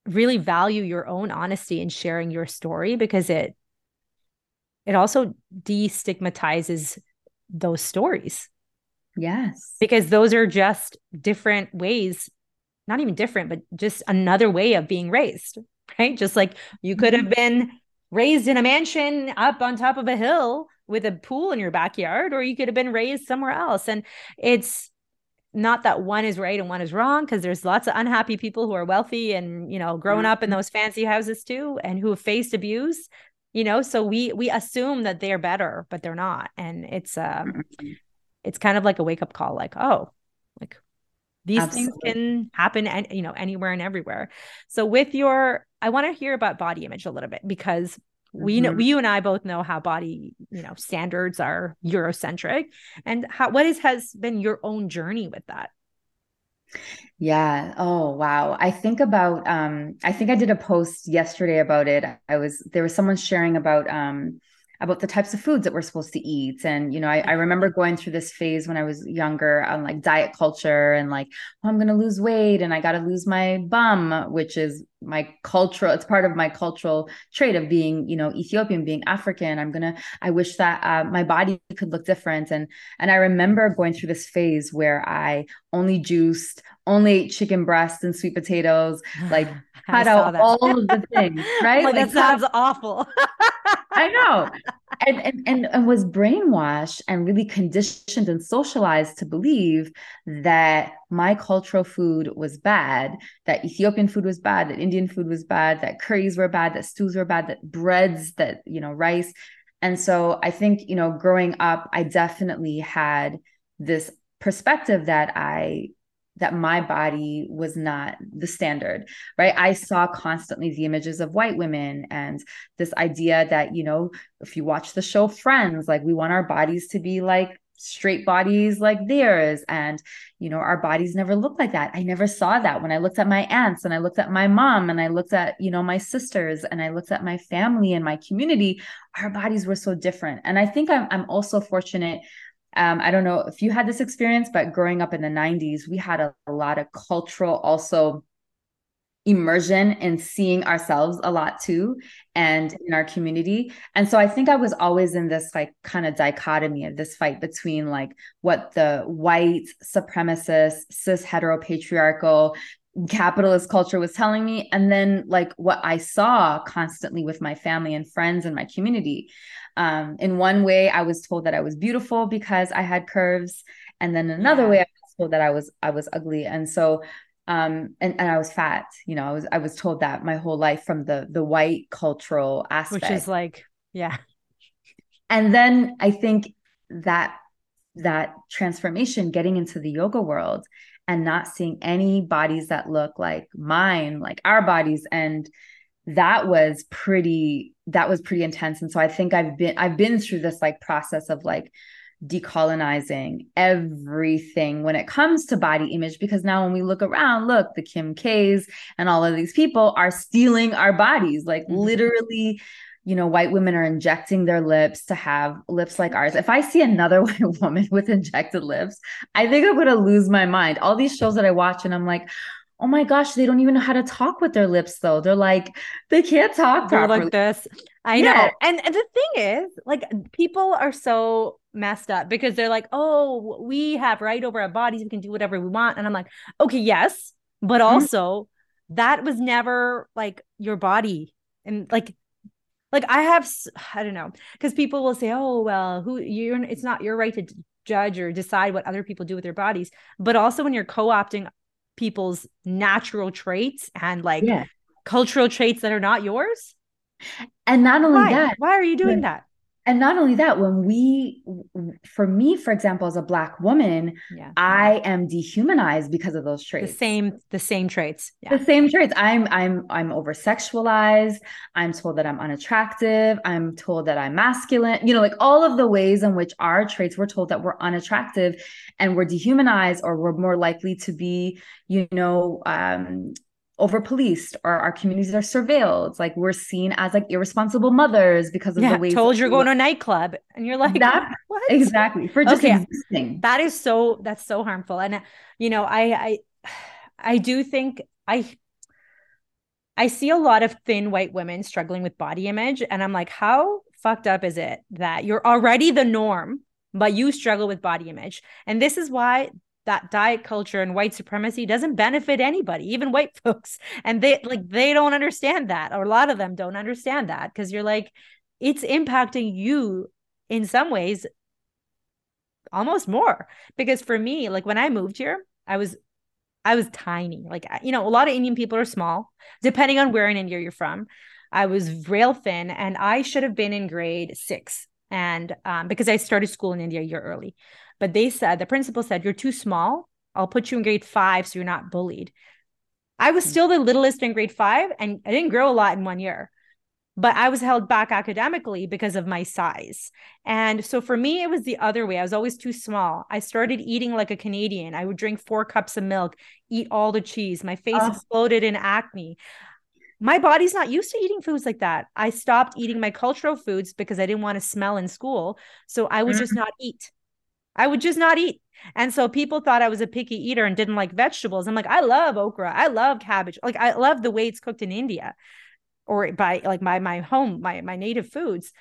really value your own honesty in sharing your story because it it also destigmatizes those stories. Yes. Because those are just different ways, not even different, but just another way of being raised, right? Just like you could have mm-hmm. been raised in a mansion up on top of a hill with a pool in your backyard, or you could have been raised somewhere else. And it's not that one is right and one is wrong because there's lots of unhappy people who are wealthy and you know growing up in mm-hmm. those fancy houses too and who have faced abuse you know so we we assume that they're better but they're not and it's um mm-hmm. it's kind of like a wake up call like oh like these Absolutely. things can happen and you know anywhere and everywhere so with your i want to hear about body image a little bit because we know mm-hmm. you and I both know how body you know standards are Eurocentric, and how what is has been your own journey with that? Yeah. Oh, wow. I think about um I think I did a post yesterday about it. I was there was someone sharing about um about the types of foods that we're supposed to eat. And, you know, I, I remember going through this phase when I was younger on like diet culture and like, oh, I'm going to lose weight and I got to lose my bum, which is my cultural, it's part of my cultural trait of being, you know, Ethiopian, being African. I'm going to, I wish that uh, my body could look different. And, and I remember going through this phase where I only juiced, only ate chicken breast and sweet potatoes, like cut out all of the things, right? like, like, that sounds awful. I know. And, and, and and was brainwashed and really conditioned and socialized to believe that my cultural food was bad, that Ethiopian food was bad, that Indian food was bad, that curries were bad, that stews were bad, that breads, that you know, rice. And so I think, you know, growing up, I definitely had this perspective that I that my body was not the standard, right? I saw constantly the images of white women and this idea that, you know, if you watch the show Friends, like we want our bodies to be like straight bodies like theirs. And, you know, our bodies never look like that. I never saw that when I looked at my aunts and I looked at my mom and I looked at, you know, my sisters and I looked at my family and my community, our bodies were so different. And I think I'm, I'm also fortunate um, I don't know if you had this experience, but growing up in the 90s, we had a, a lot of cultural also immersion and seeing ourselves a lot too and in our community. And so i think i was always in this like kind of dichotomy of this fight between like what the white supremacist cis heteropatriarchal capitalist culture was telling me. And then like what i saw constantly with my family and friends and my community um, in one way, I was told that I was beautiful because I had curves, and then another yeah. way, I was told that I was I was ugly, and so um and, and i was fat you know i was i was told that my whole life from the the white cultural aspect which is like yeah. And then i think that that transformation getting into the yoga world and not seeing any bodies that look like mine like our bodies and that was pretty that was pretty intense and so i think i've been i've been through this like process of like decolonizing everything when it comes to body image because now when we look around look the kim k's and all of these people are stealing our bodies like mm-hmm. literally you know white women are injecting their lips to have lips like ours if i see another white woman with injected lips i think i'm going to lose my mind all these shows that i watch and i'm like oh my gosh, they don't even know how to talk with their lips though. They're like, they can't talk They're like this. I yeah. know. And the thing is, like, people are so messed up because they're like, oh, we have right over our bodies. We can do whatever we want. And I'm like, okay, yes. But mm-hmm. also, mm-hmm. that was never like your body. And like, like I have, I don't know, because people will say, oh, well, who you're, it's not your right to judge or decide what other people do with their bodies. But also, when you're co opting people's natural traits and like yeah. cultural traits that are not yours. And not only Why? that, why are you doing that? And not only that when we for me for example as a black woman yeah. i am dehumanized because of those traits. the same the same traits. Yeah. the same traits. I'm i'm i'm over sexualized i'm told that i'm unattractive. I'm told that i'm masculine. You know like all of the ways in which our traits we're told that we're unattractive and we're dehumanized or we're more likely to be you know um over policed or our communities are surveilled. like we're seen as like irresponsible mothers because of yeah, the way told you're going to a nightclub and you're like that what? exactly for just okay. existing. That is so that's so harmful. And you know, I I I do think I I see a lot of thin white women struggling with body image and I'm like how fucked up is it that you're already the norm but you struggle with body image. And this is why that diet culture and white supremacy doesn't benefit anybody even white folks. And they like they don't understand that or a lot of them don't understand that because you're like it's impacting you in some ways almost more. Because for me like when i moved here i was i was tiny. Like you know a lot of indian people are small. Depending on where in india you're from i was rail thin and i should have been in grade six. And um, because i started school in india a year early but they said, the principal said, You're too small. I'll put you in grade five so you're not bullied. I was hmm. still the littlest in grade five and I didn't grow a lot in one year, but I was held back academically because of my size. And so for me, it was the other way. I was always too small. I started eating like a Canadian. I would drink four cups of milk, eat all the cheese. My face oh. exploded in acne. My body's not used to eating foods like that. I stopped eating my cultural foods because I didn't want to smell in school. So I would mm-hmm. just not eat. I would just not eat. And so people thought I was a picky eater and didn't like vegetables. I'm like, I love okra. I love cabbage. Like I love the way it's cooked in India or by like my my home, my my native foods.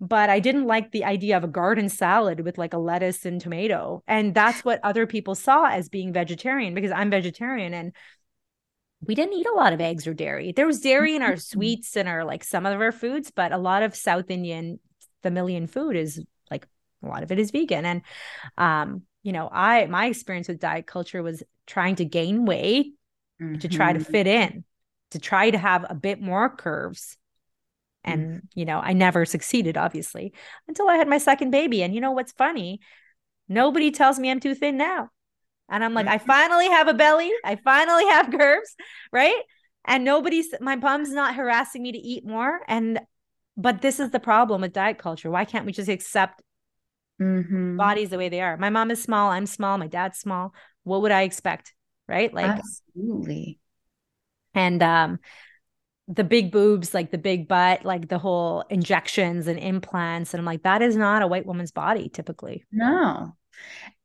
But I didn't like the idea of a garden salad with like a lettuce and tomato. And that's what other people saw as being vegetarian because I'm vegetarian and we didn't eat a lot of eggs or dairy. There was dairy in our mm-hmm. sweets and our like some of our foods, but a lot of South Indian familial food is a lot of it is vegan and um you know i my experience with diet culture was trying to gain weight mm-hmm. to try to mm-hmm. fit in to try to have a bit more curves and mm-hmm. you know i never succeeded obviously until i had my second baby and you know what's funny nobody tells me i'm too thin now and i'm like mm-hmm. i finally have a belly i finally have curves right and nobody's my mom's not harassing me to eat more and but this is the problem with diet culture why can't we just accept mm-hmm. bodies the way they are. My mom is small. I'm small. My dad's small. What would I expect? Right. Like, absolutely. And, um, the big boobs, like the big butt, like the whole injections and implants. And I'm like, that is not a white woman's body typically. No.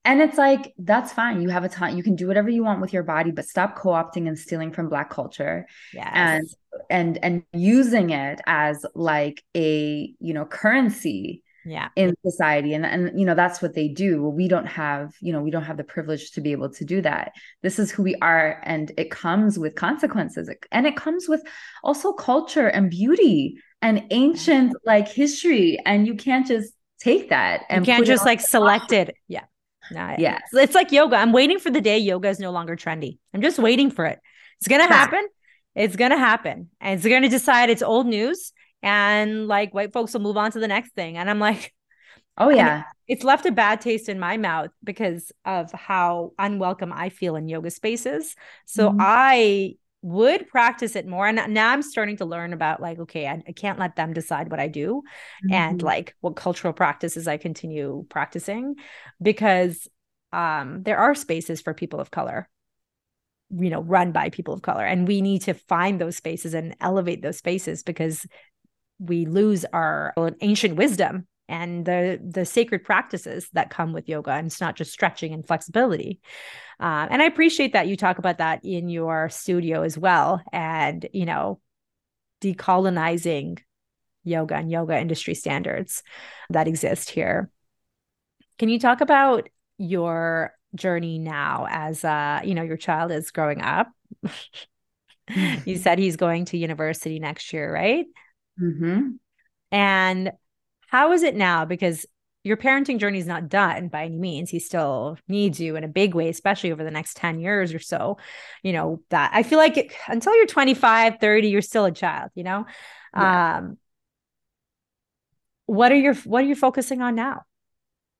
And it's like, that's fine. You have a ton, you can do whatever you want with your body, but stop co-opting and stealing from black culture. Yes. And and and using it as like a you know currency yeah. in society and and you know that's what they do. We don't have you know we don't have the privilege to be able to do that. This is who we are and it comes with consequences. And it comes with also culture and beauty and ancient like history and you can't just take that and you can't just like select it. Yeah. No, yeah it's like yoga. I'm waiting for the day yoga is no longer trendy. I'm just waiting for it. It's gonna happen. It's gonna happen. And it's gonna decide it's old news and like white folks will move on to the next thing. And i'm like oh yeah. it's left a bad taste in my mouth because of how unwelcome i feel in yoga spaces. So mm-hmm. i would practice it more. And now i'm starting to learn about like okay i, I can't let them decide what i do mm-hmm. and like what cultural practices i continue practicing because um there are spaces for people of color you know run by people of color. And we need to find those spaces and elevate those spaces because we lose our ancient wisdom and the the sacred practices that come with yoga and it's not just stretching and flexibility. Uh, and i appreciate that you talk about that in your studio as well and you know decolonizing yoga and yoga industry standards that exist here. Can you talk about your journey now as uh you know your child is growing up? You said he's going to university next year right Mm-hmm. And how is it now? Because your parenting journey is not done by any means. He still needs you in a big way, especially over the next 10 years or so. You know, that I feel like it, until you're 25, 30, you're still a child, you know? Yeah. Um, what are your what are you focusing on now?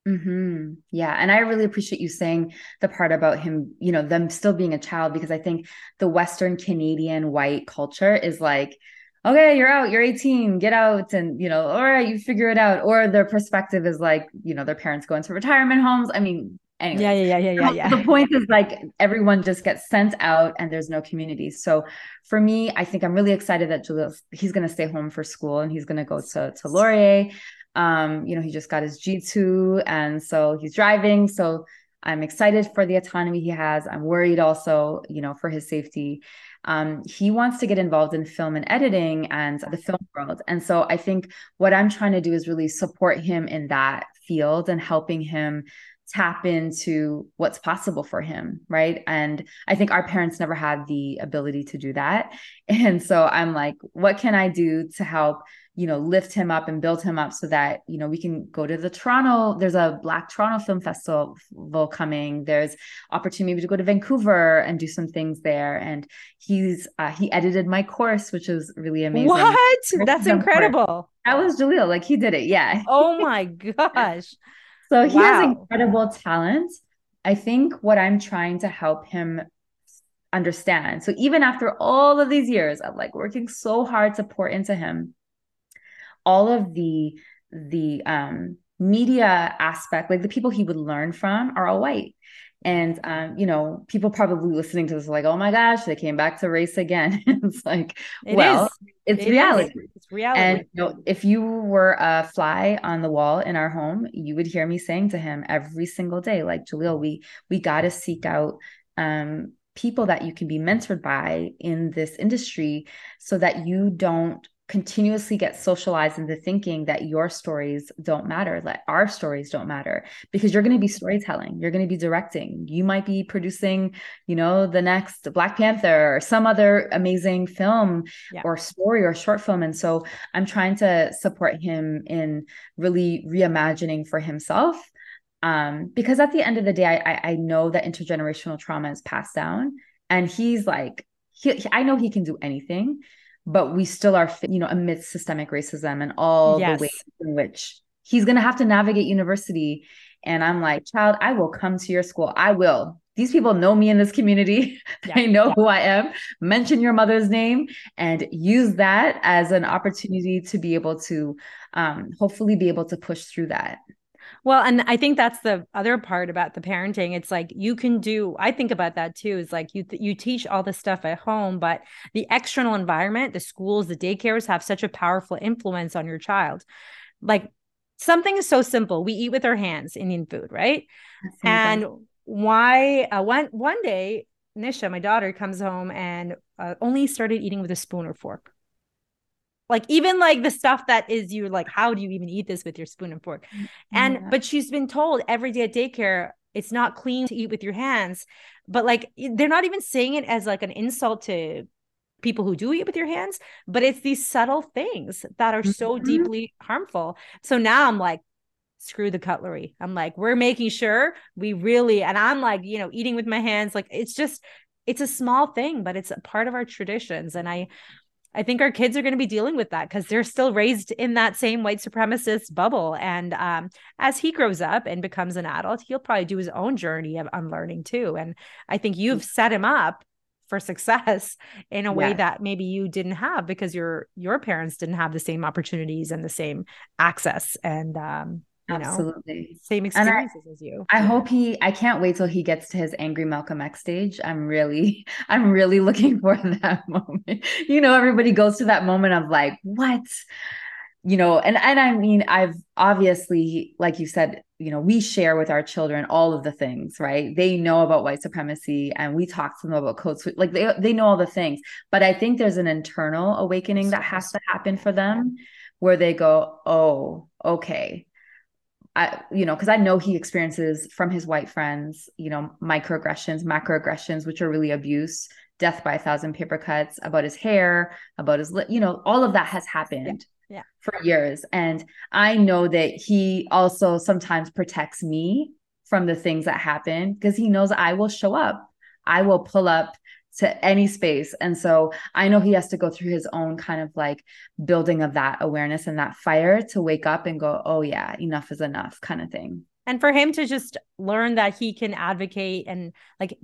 Mm-hmm. Yeah. And I really appreciate you saying the part about him, you know, them still being a child, because I think the Western Canadian white culture is like, okay, you're out, you're 18, get out. And, you know, all right, you figure it out. Or their perspective is like, you know, their parents go into retirement homes. I mean, anyway. Yeah, yeah, yeah, yeah, yeah. The point is like everyone just gets sent out and there's no community. So for me, I think I'm really excited that Julius, he's going to stay home for school and he's going to go to, to Laurier. Um, you know, he just got his G2 and so he's driving. So I'm excited for the autonomy he has. I'm worried also, you know, for his safety. Um, he wants to get involved in film and editing and the film world. And so I think what I'm trying to do is really support him in that field and helping him tap into what's possible for him right? And i think our parents never had the ability to do that. And so i'm like what can i do to help you know lift him up and build him up so that you know we can go to the toronto there's a black toronto film festival coming. There's opportunity to go to vancouver and do some things there. And he's uh, he edited my course which is really amazing. What? That's incredible. That was jaleel. Like he did it. Yeah. Oh my gosh so he wow. has incredible talent i think what i'm trying to help him understand so even after all of these years of like working so hard to pour into him all of the the um, media aspect, like the people he would learn from, are all white. And um, you know, people probably listening to this like, oh my gosh, they came back to race again. it's like, it well, is. it's it reality. Is. It's reality. And you know, if you were a fly on the wall in our home, you would hear me saying to him every single day, like, Jaleel, we we gotta seek out um people that you can be mentored by in this industry so that you don't continuously get socialized into thinking that your stories don't matter, that our stories don't matter, because you're going to be storytelling, you're going to be directing, you might be producing, you know, the next Black Panther or some other amazing film yeah. or story or short film. And so I'm trying to support him in really reimagining for himself. Um, because at the end of the day, I, I know that intergenerational trauma is passed down, and he's like, he, I know he can do anything but we still are, you know, amidst systemic racism and all yes. the ways in which he's going to have to navigate university. And I'm like, child, I will come to your school. I will. These people know me in this community. Yeah. they know yeah. who I am. Mention your mother's name and use that as an opportunity to be able to um, hopefully be able to push through that. Well, and I think that's the other part about the parenting. It's like you can do. I think about that too. Is like you you teach all this stuff at home, but the external environment, the schools, the daycares have such a powerful influence on your child. Like something is so simple. We eat with our hands, Indian food, right? And why? Uh, one one day, Nisha, my daughter, comes home and uh, only started eating with a spoon or fork like even like the stuff that is you like how do you even eat this with your spoon and fork? And yeah. but she's been told every day at daycare it's not clean to eat with your hands. But like they're not even saying it as like an insult to people who do eat with your hands but it's these subtle things that are so mm-hmm. deeply harmful. So now i'm like screw the cutlery. I'm like we're making sure we really and i'm like you know eating with my hands. Like it's just it's a small thing but it's a part of our traditions. And i I think our kids are going to be dealing with that because they're still raised in that same white supremacist bubble. And um, as he grows up and becomes an adult, he'll probably do his own journey of unlearning too. And I think you've set him up for success in a way yes. that maybe you didn't have because your your parents didn't have the same opportunities and the same access and um, you Absolutely. Know, same experiences I, as you. I hope he I can't wait till he gets to his angry Malcolm X stage. I'm really, I'm really looking for that moment. You know, everybody goes to that moment of like, what? You know, and and I mean, I've obviously, like you said, you know, we share with our children all of the things, right? They know about white supremacy and we talk to them about code switch. Like they they know all the things. But I think there's an internal awakening that has to happen for them where they go, oh, okay I, you know, because I know he experiences from his white friends, you know, microaggressions, macroaggressions, which are really abuse, death by a thousand paper cuts, about his hair, about his, you know, all of that has happened yeah. Yeah. for years. And I know that he also sometimes protects me from the things that happen because he knows I will show up. I will pull up to any space. And so I know he has to go through his own kind of like building of that awareness and that fire to wake up and go, oh, yeah, enough is enough kind of thing. And for him to just learn that he can advocate and like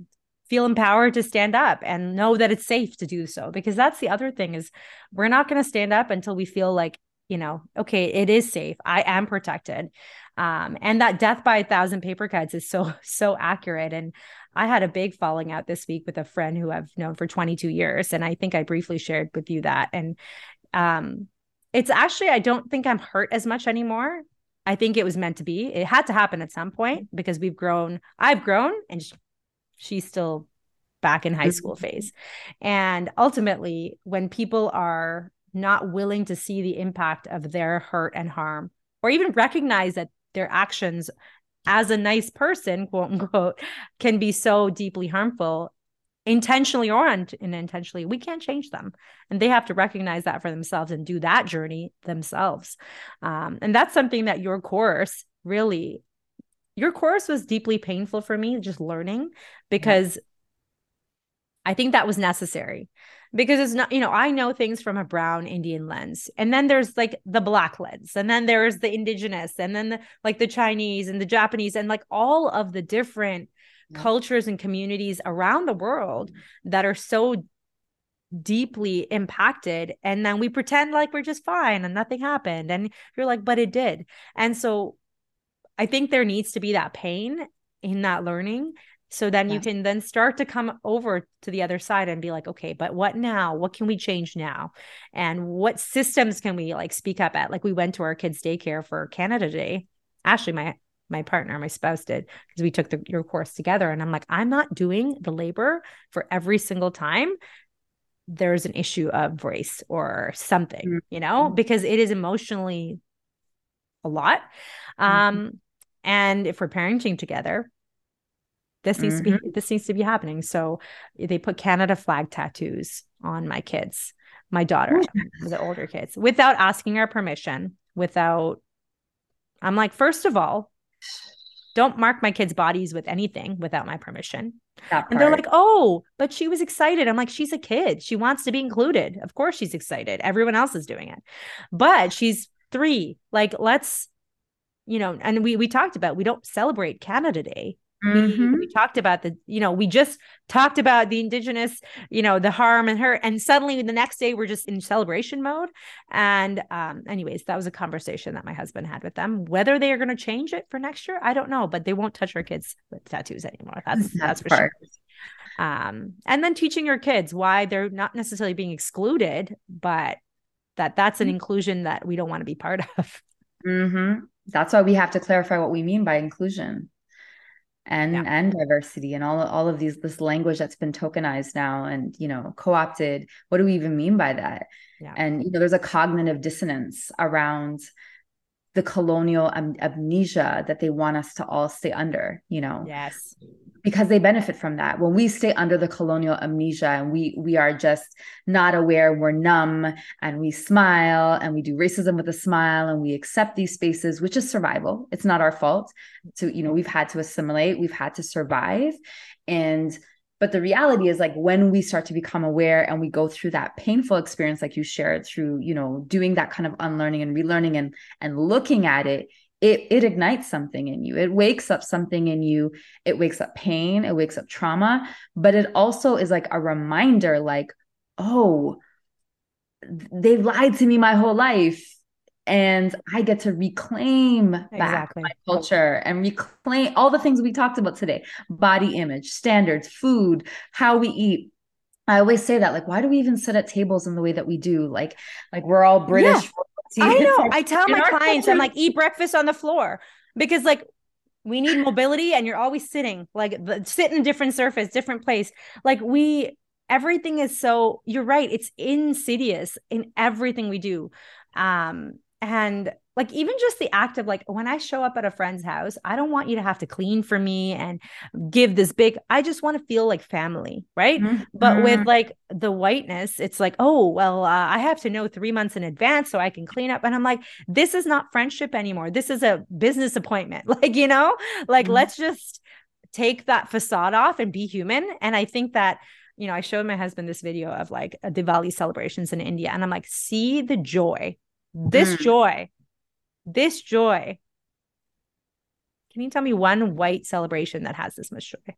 feel empowered to stand up and know that it's safe to do so because that's the other thing is we're not going to stand up until we feel like you know okay it is safe i am protected um, and that death by a thousand paper cuts is so so accurate and i had a big falling out this week with a friend who i've known for 22 years and i think i briefly shared with you that and um, it's actually i don't think i'm hurt as much anymore. I think it was meant to be. It had to happen at some point because we've grown i've grown and she's still back in high school mm-hmm. phase. And ultimately when people are not willing to see the impact of their hurt and harm or even recognize that their actions as a nice person, quote unquote, can be so deeply harmful intentionally or unintentionally we can't change them. And they have to recognize that for themselves and do that journey themselves. Um, and that's something that your course really your course was deeply painful for me just learning because yeah. i think that was necessary because it's not you know i know things from a brown indian lens. And then there's like the black lens and then there's the indigenous and then the, like the chinese and the japanese and like all of the different cultures and communities around the world mm-hmm. that are so deeply impacted. And then we pretend like we're just fine and nothing happened and you're like but it did. And so i think there needs to be that pain in that learning so then yeah. you can then start to come over to the other side and be like okay but what now? What can we change now? And what systems can we like speak up at? Like we went to our kids daycare for canada day. Ashley my my partner my spouse did because we took the, your course together. And i'm like i'm not doing the labor for every single time there's an issue of race or something mm-hmm. you know? Because it is emotionally a lot. Mm-hmm. um and if we're parenting together this needs mm-hmm. to be mm-hmm. this needs to be happening. So they put canada flag tattoos on my kids my daughter the older kids without asking our permission without i'm like first of all don't mark my kids bodies with anything without my permission. And they're like oh but she was excited. I'm like she's a kid. She wants to be included. Of course she's excited. Everyone else is doing it. But she's three. Like let's you know and we we talked about we don't celebrate canada day Mm-hmm. We, we, talked about the, you know, we just talked about the indigenous, you know, the harm and her, and suddenly the next day we're just in celebration mode. And, um, anyways, that was a conversation that my husband had with them. Whether they are going to change it for next year, I don't know, but they won't touch our kids with tattoos anymore. That's that's, that's for part. sure. Um, and then teaching your kids why they're not necessarily being excluded, but that that's an mm-hmm. inclusion that we don't want to be part of. Mm-hmm. That's why we have to clarify what we mean by inclusion and yeah. and diversity and all all of these this language that's been tokenized now and you know co-opted what do we even mean by that yeah. and you know there's a cognitive dissonance around the colonial am- amnesia that they want us to all stay under you know? Yes. Because they benefit from that. When we stay under the colonial amnesia and we we are just not aware we're numb and we smile and we do racism with a smile and we accept these spaces which is survival. It's not our fault so you know we've had to assimilate we've had to survive. And but the reality is like when we start to become aware and we go through that painful experience like you shared through you know doing that kind of unlearning and relearning and and looking at it it it ignites something in you. It wakes up something in you. It wakes up pain. It wakes up trauma. But it also is like a reminder like oh they've lied to me my whole life and I get to reclaim exactly. back my culture and reclaim all the things we talked about today body image, standards, food, how we eat. I always say that, like, why do we even sit at tables in the way that we do? Like, like we're all British. Yeah. I know. I tell my clients, I'm like, eat breakfast on the floor because, like, we need mobility and you're always sitting, like, the, sit in different surface, different place. Like, we, everything is so, you're right. It's insidious in everything we do. Um, and like even just the act of like when I show up at a friend's house, I don't want you to have to clean for me and give this big, I just want to feel like family, right? Mm-hmm. But with like the whiteness, it's like, oh, well, uh, I have to know three months in advance so I can clean up. And I'm like, this is not friendship anymore. This is a business appointment. Like, you know, like mm-hmm. let's just take that facade off and be human. And I think that you know, I showed my husband this video of like a Diwali celebrations in India, and I'm like, see the joy, this mm. joy, this joy. Can you tell me one white celebration that has this much joy?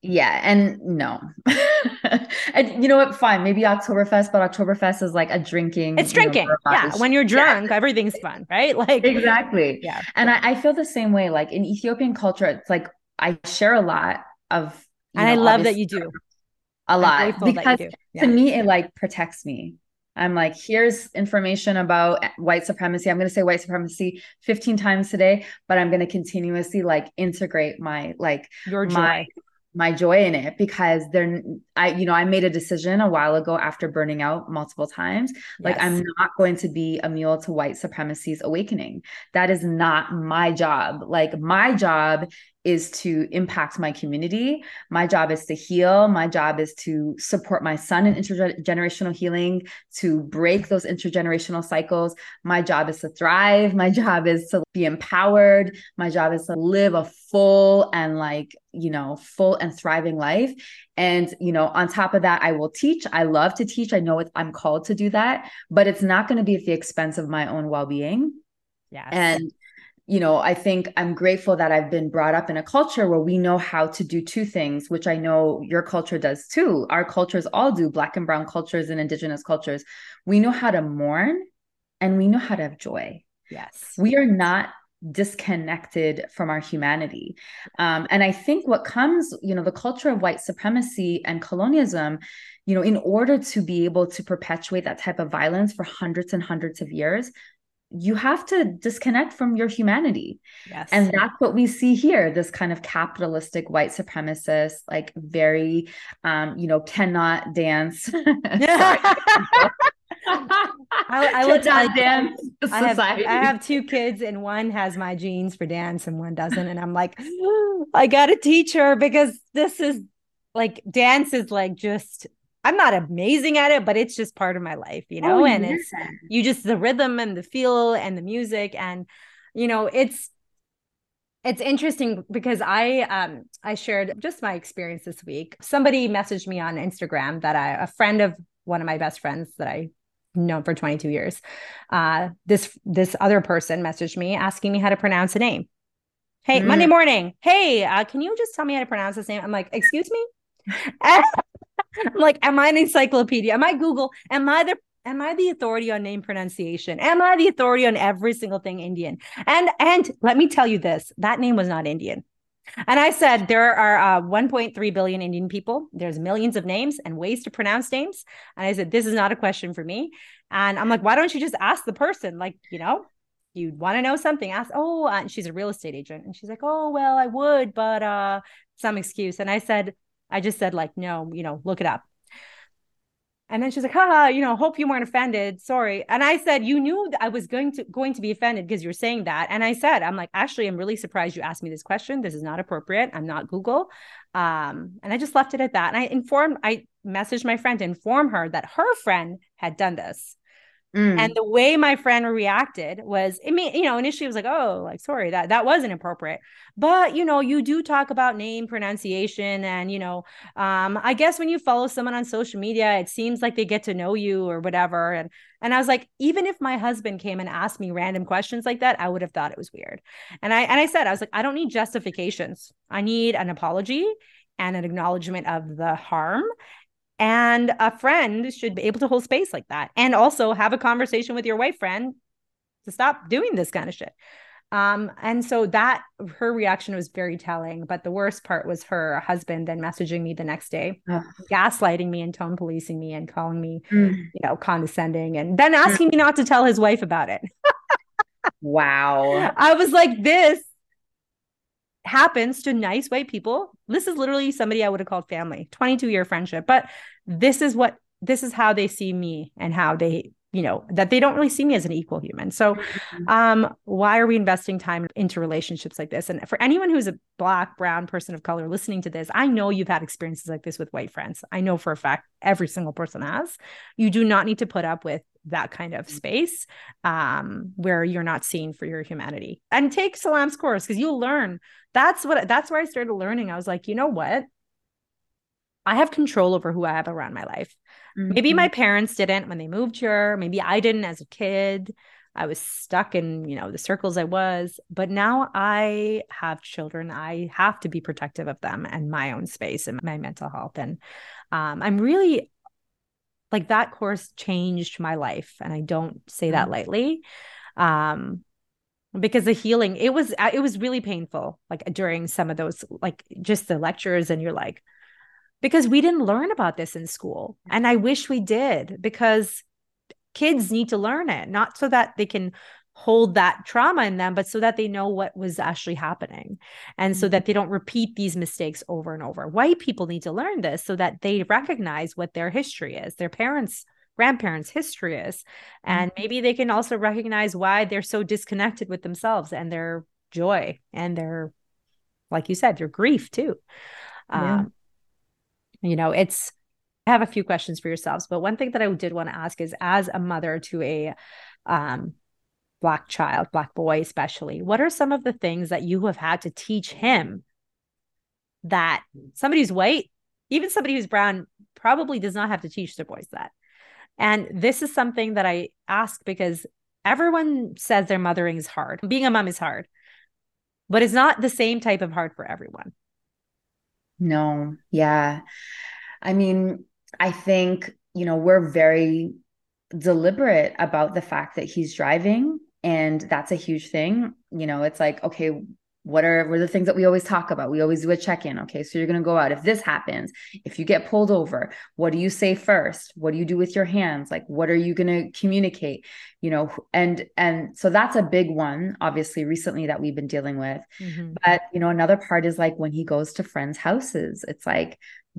Yeah, and no. and you know what? Fine, maybe Oktoberfest, but Oktoberfest is like a drinking. It's drinking. You know, yeah. When you're drunk, yeah. everything's fun, right? Like exactly. Yeah. And I, I, feel the same way. Like in Ethiopian culture, it's like I share a lot of And know, I love that you do. A lot. Because yeah. to me, it like protects me. I'm like, here's information about white supremacy. I'm going to say white supremacy 15 times today, but I'm going to continuously like integrate my like your joy. my my joy in it because they're I you know I made a decision a while ago after burning out multiple times like yes. I'm not going to be a mule to white supremacy's awakening that is not my job like my job is to impact my community. My job is to heal. My job is to support my son in intergenerational healing, to break those intergenerational cycles. My job is to thrive. My job is to be empowered. My job is to live a full and like, you know, full and thriving life. And, you know, on top of that, I will teach. I love to teach. I know I'm called to do that, but it's not going to be at the expense of my own well being. Yeah. And you know, I think I'm grateful that I've been brought up in a culture where we know how to do two things, which I know your culture does too. Our cultures all do, Black and Brown cultures and Indigenous cultures. We know how to mourn and we know how to have joy. Yes. We are not disconnected from our humanity. Um, and I think what comes, you know, the culture of white supremacy and colonialism, you know, in order to be able to perpetuate that type of violence for hundreds and hundreds of years, you have to disconnect from your humanity. Yes. And that's what we see here this kind of capitalistic white supremacist, like very, um, you know, cannot dance. I, I would not dance. I have, I have two kids, and one has my genes for dance, and one doesn't. And I'm like, I got to teach her because this is like dance is like just I'm not amazing at it, but it's just part of my life, you know, oh, and yeah. it's you just the rhythm and the feel and the music and you know, it's it's interesting because I um I shared just my experience this week. Somebody messaged me on Instagram that I a friend of one of my best friends that I known for 22 years. Uh this this other person messaged me asking me how to pronounce a name. Hey, mm. Monday morning. Hey, uh, can you just tell me how to pronounce this name? I'm like, excuse me? I'm like, am I an encyclopedia? Am I Google? Am I the am I the authority on name pronunciation? Am I the authority on every single thing Indian? And and let me tell you this: that name was not Indian. And I said there are uh, 1.3 billion Indian people. There's millions of names and ways to pronounce names. And I said this is not a question for me. And I'm like, why don't you just ask the person? Like, you know, you want to know something, ask. Oh, uh, she's a real estate agent, and she's like, oh well, I would, but uh, some excuse. And I said, I just said like, no, you know, look it up. And then she's like, haha, you know, hope you weren't offended. Sorry. And I said, you knew I was going to going to be offended because you're saying that. And I said, I'm like, actually, I'm really surprised you asked me this question. This is not appropriate. I'm not Google. Um, and I just left it at that. And I informed, I messaged my friend to inform her that her friend had done this. Mm. And the way my friend reacted was, I mean, you know, initially it was like, oh, like, sorry, that that wasn't appropriate. But you know, you do talk about name pronunciation, and you know, um, I guess when you follow someone on social media, it seems like they get to know you or whatever. And and I was like, even if my husband came and asked me random questions like that, I would have thought it was weird. And I and I said, I was like, I don't need justifications. I need an apology and an acknowledgement of the harm and a friend should be able to hold space like that and also have a conversation with your wife friend to stop doing this kind of shit. Um, and so that her reaction was very telling. But the worst part was her husband then messaging me the next day, gaslighting me and tone policing me and calling me, mm. you know, condescending and then asking mm. me not to tell his wife about it. wow. I was like, this happens to nice white people. This is literally somebody I would have called family, 22 year friendship. But this is what this is how they see me and how they you know that they don't really see me as an equal human so mm-hmm. um why are we investing time into relationships like this and for anyone who's a black brown person of color listening to this i know you've had experiences like this with white friends i know for a fact every single person has you do not need to put up with that kind of mm-hmm. space um where you're not seen for your humanity and take salam's course because you'll learn that's what that's where i started learning i was like you know what I have control over who I have around my life. Mm-hmm. Maybe my parents didn't when they moved here. Maybe I didn't as a kid. I was stuck in, you know, the circles I was. But now I have children. I have to be protective of them and my own space and my mental health. And um, I'm really like that course changed my life. And I don't say that mm-hmm. lightly. Um, because the healing it was uh, it was really painful like during some of those like just the lectures and you're like because we didn't learn about this in school. And I wish we did because kids need to learn it, not so that they can hold that trauma in them, but so that they know what was actually happening and so that mm-hmm. they don't repeat these mistakes over and over. White people need to learn this so that they recognize what their history is, their parents' grandparents' history is. And mm-hmm. maybe they can also recognize why they're so disconnected with themselves and their joy and their, like you said, their grief too. Yeah. Um, you know it's I have a few questions for yourselves but one thing that i did want to ask is as a mother to a um, black child black boy especially what are some of the things that you have had to teach him that somebody who's white even somebody who's brown probably does not have to teach their boys that? And this is something that i ask because everyone says their mothering is hard being a mom is hard but it's not the same type of hard for everyone. No, yeah. I mean, I think, you know, we're very deliberate about the fact that he's driving and that's a huge thing. You know, it's like, okay, what are what are the things that we always talk about? We always do a check-in. Okay so you're going to go out. If this happens if you get pulled over what do you say first? What do you do with your hands? Like what are you going to communicate? You know and and so that's a big one obviously recently that we've been dealing with. Mm-hmm. but you know another part is like when he goes to friends houses it's like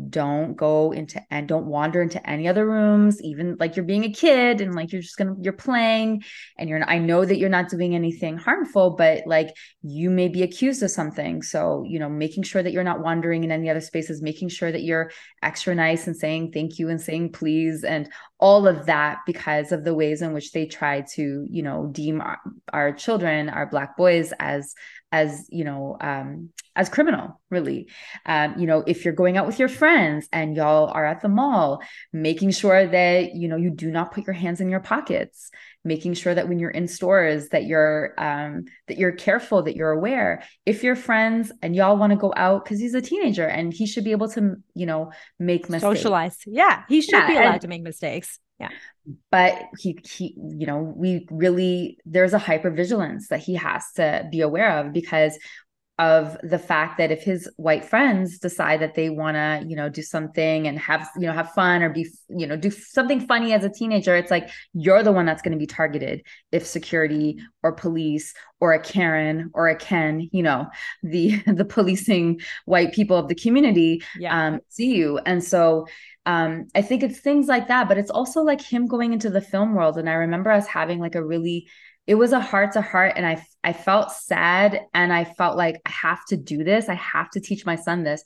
don't go into and don't wander into any other rooms even like you're being a kid and like you're just gonna you're playing and you're i know that you're not doing anything harmful but like you may be accused of something. So you know making sure that you're not wandering in any other spaces making sure that you're extra nice and saying thank you and saying please and all of that because of the ways in which they try to you know deem our, our children our black boys as as you know um as criminal really. Um you know if you're going out with your friends and y'all are at the mall making sure that you know you do not put your hands in your pockets making sure that when you're in stores that you're um that you're careful that you're aware. If you're friends and y'all want to go out because he's a teenager and he should be able to you know make mistakes. Socialize. Yeah he should yeah, be allowed and, to make mistakes yeah. But he he you know we really there's a hyper vigilance that he has to be aware of because of the fact that if his white friends decide that they want to you know do something and have you know have fun or be you know do something funny as a teenager it's like you're the one that's going to be targeted if security or police or a karen or a ken you know the the policing white people of the community yeah. um, see you and so um, I think it's things like that, but it's also like him going into the film world. And I remember us having like a really, it was a heart to heart, and I I felt sad, and I felt like I have to do this. I have to teach my son this.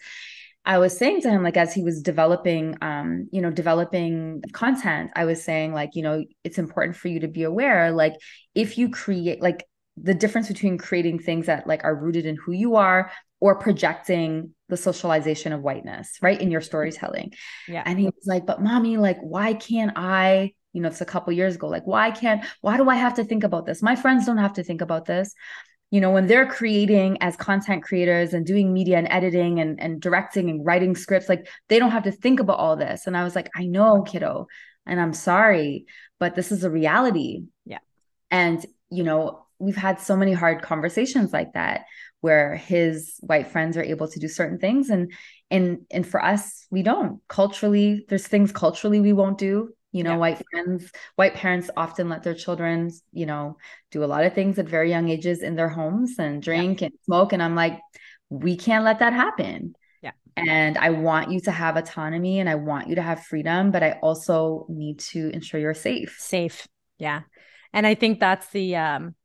I was saying to him, like, as he was developing, um, you know, developing content, I was saying, like, you know, it's important for you to be aware, like, if you create, like, the difference between creating things that like are rooted in who you are or projecting the socialization of whiteness, right? In your storytelling. Yeah. And he was like, but mommy, like, why can't I, you know, it's a couple years ago, like, why can't, why do I have to think about this? My friends don't have to think about this. You know, when they're creating as content creators and doing media and editing and, and directing and writing scripts, like they don't have to think about all this. And I was like, I know, kiddo, and I'm sorry, but this is a reality. Yeah. And, you know, we've had so many hard conversations like that where his white friends are able to do certain things and and and for us we don't culturally there's things culturally we won't do you know yeah. white friends white parents often let their children you know do a lot of things at very young ages in their homes and drink yeah. and smoke and i'm like we can't let that happen. Yeah. And i want you to have autonomy and i want you to have freedom but i also need to ensure you're safe. Safe. Yeah. And i think that's the um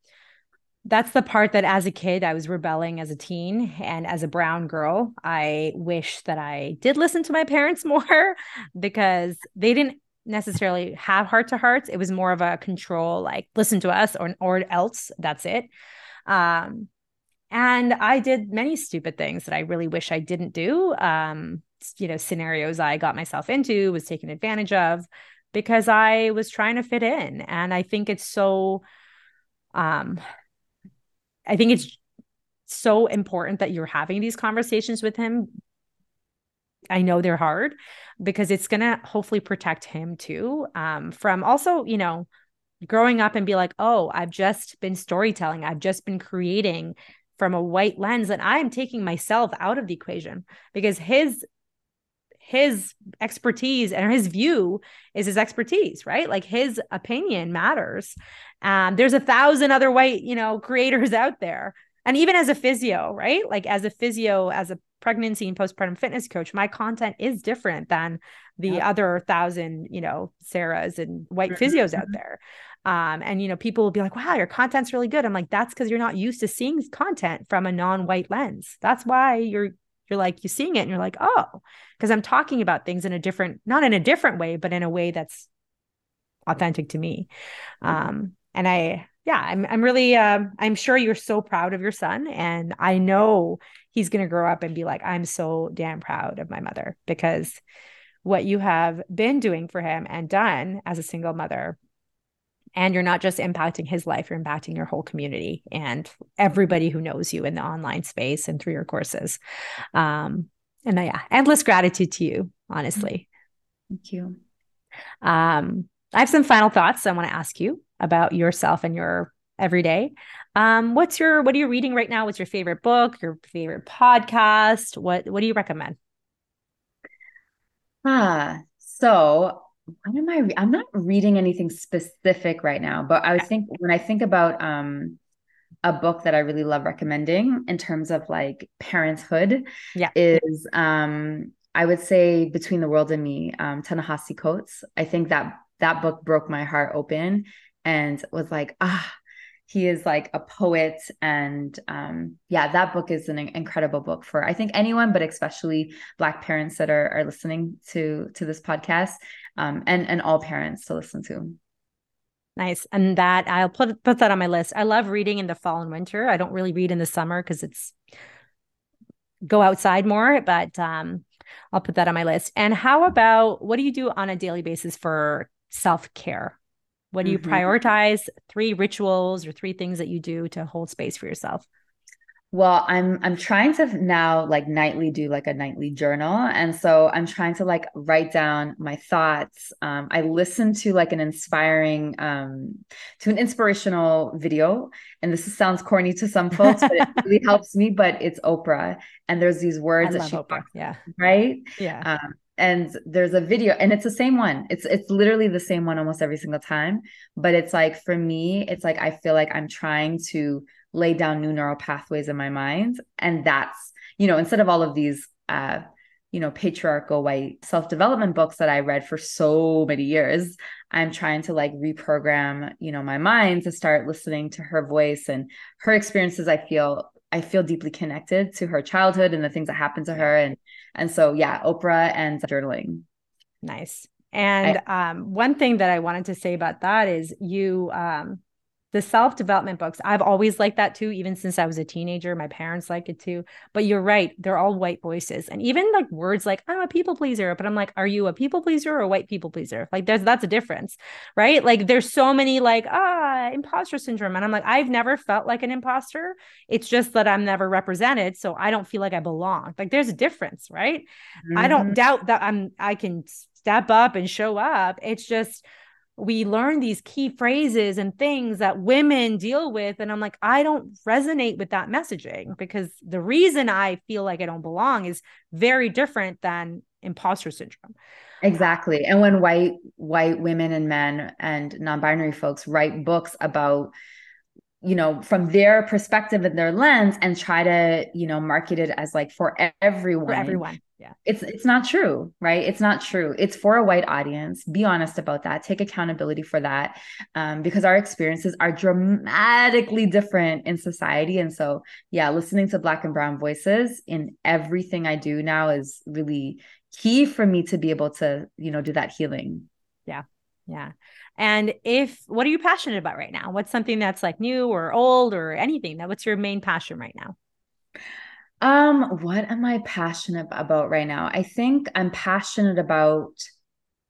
that's the part that as a kid I was rebelling as a teen and as a brown girl I wish that I did listen to my parents more because they didn't necessarily have heart to hearts it was more of a control like listen to us or or else that's it um and I did many stupid things that I really wish I didn't do um you know scenarios I got myself into, was taken advantage of because I was trying to fit in. And I think it's so um I think it's so important that you're having these conversations with him. I know they're hard because it's going to hopefully protect him too um, from also, you know, growing up and be like, oh, I've just been storytelling, I've just been creating from a white lens, and I'm taking myself out of the equation because his his expertise and his view is his expertise, right? Like his opinion matters. Um, there's a thousand other white, you know, creators out there. And even as a physio, right? Like as a physio, as a pregnancy and postpartum fitness coach, my content is different than the yep. other thousand, you know, Sarahs and white mm-hmm. physios out there. Um, and you know, people will be like, wow, your content's really good. I'm like, that's because you're not used to seeing content from a non-white lens. That's why you're you're like you're seeing it and you're like oh because i'm talking about things in a different not in a different way but in a way that's authentic to me um and i yeah i'm i'm really um i'm sure you're so proud of your son and i know he's going to grow up and be like i'm so damn proud of my mother because what you have been doing for him and done as a single mother and you're not just impacting his life you're impacting your whole community and everybody who knows you in the online space and through your courses. Um and uh, yeah endless gratitude to you honestly. Thank you. Um i have some final thoughts i want to ask you about yourself and your everyday um what's your what are you reading right now? What's your favorite book your favorite podcast? What what do you recommend? Ah so what am I? Re- I'm not reading anything specific right now, but I would think when I think about um a book that I really love recommending in terms of like parenthood, yeah, is um I would say Between the World and Me, um, Ta-Nehisi Coates. I think that that book broke my heart open and was like, ah, he is like a poet and um, yeah that book is an incredible book for i think anyone but especially black parents that are, are listening to to this podcast um, and and all parents to listen to. Nice. And that i'll put put that on my list. I love reading in the fall and winter. I don't really read in the summer because it's go outside more but um i'll put that on my list. And how about what do you do on a daily basis for self-care what do you mm-hmm. prioritize? Three rituals or three things that you do to hold space for yourself? Well, I'm I'm trying to now like nightly do like a nightly journal, and so I'm trying to like write down my thoughts. Um, I listen to like an inspiring, um, to an inspirational video, and this sounds corny to some folks, but it really helps me. But it's Oprah, and there's these words I that she Oprah. yeah, right, yeah. Um, and there's a video and it's the same one it's it's literally the same one almost every single time but it's like for me it's like i feel like i'm trying to lay down new neural pathways in my mind and that's you know instead of all of these uh you know patriarchal white self-development books that i read for so many years i'm trying to like reprogram you know my mind to start listening to her voice and her experiences i feel I feel deeply connected to her childhood and the things that happened to her. And and so yeah, Oprah and journaling. Nice. And I, um, one thing that I wanted to say about that is you um, the self development books, I've always liked that too, even since I was a teenager. My parents like it too. But you're right, they're all white voices. And even like words like, I'm a people pleaser, but I'm like, are you a people pleaser or a white people pleaser? Like, there's that's a difference, right? Like, there's so many like, ah, imposter syndrome. And I'm like, I've never felt like an imposter. It's just that I'm never represented. So I don't feel like I belong. Like, there's a difference, right? Mm-hmm. I don't mm-hmm. doubt that I'm, I can step up and show up. It's just, we learn these key phrases and things that women deal with and i'm like i don't resonate with that messaging because the reason i feel like i don't belong is very different than imposter syndrome. Exactly. And when white white women and men and non-binary folks write books about you know from their perspective and their lens and try to you know market it as like for everyone for everyone yeah. It's it's not true right? It's not true. It's for a white audience. Be honest about that. Take accountability for that um, because our experiences are dramatically different in society. And so yeah listening to black and brown voices in everything i do now is really key for me to be able to you know do that healing. Yeah. Yeah. And if what are you passionate about right now? What's something that's like new or old or anything? That what's your main passion right now? Um, what am I passionate about right now? I think I'm passionate about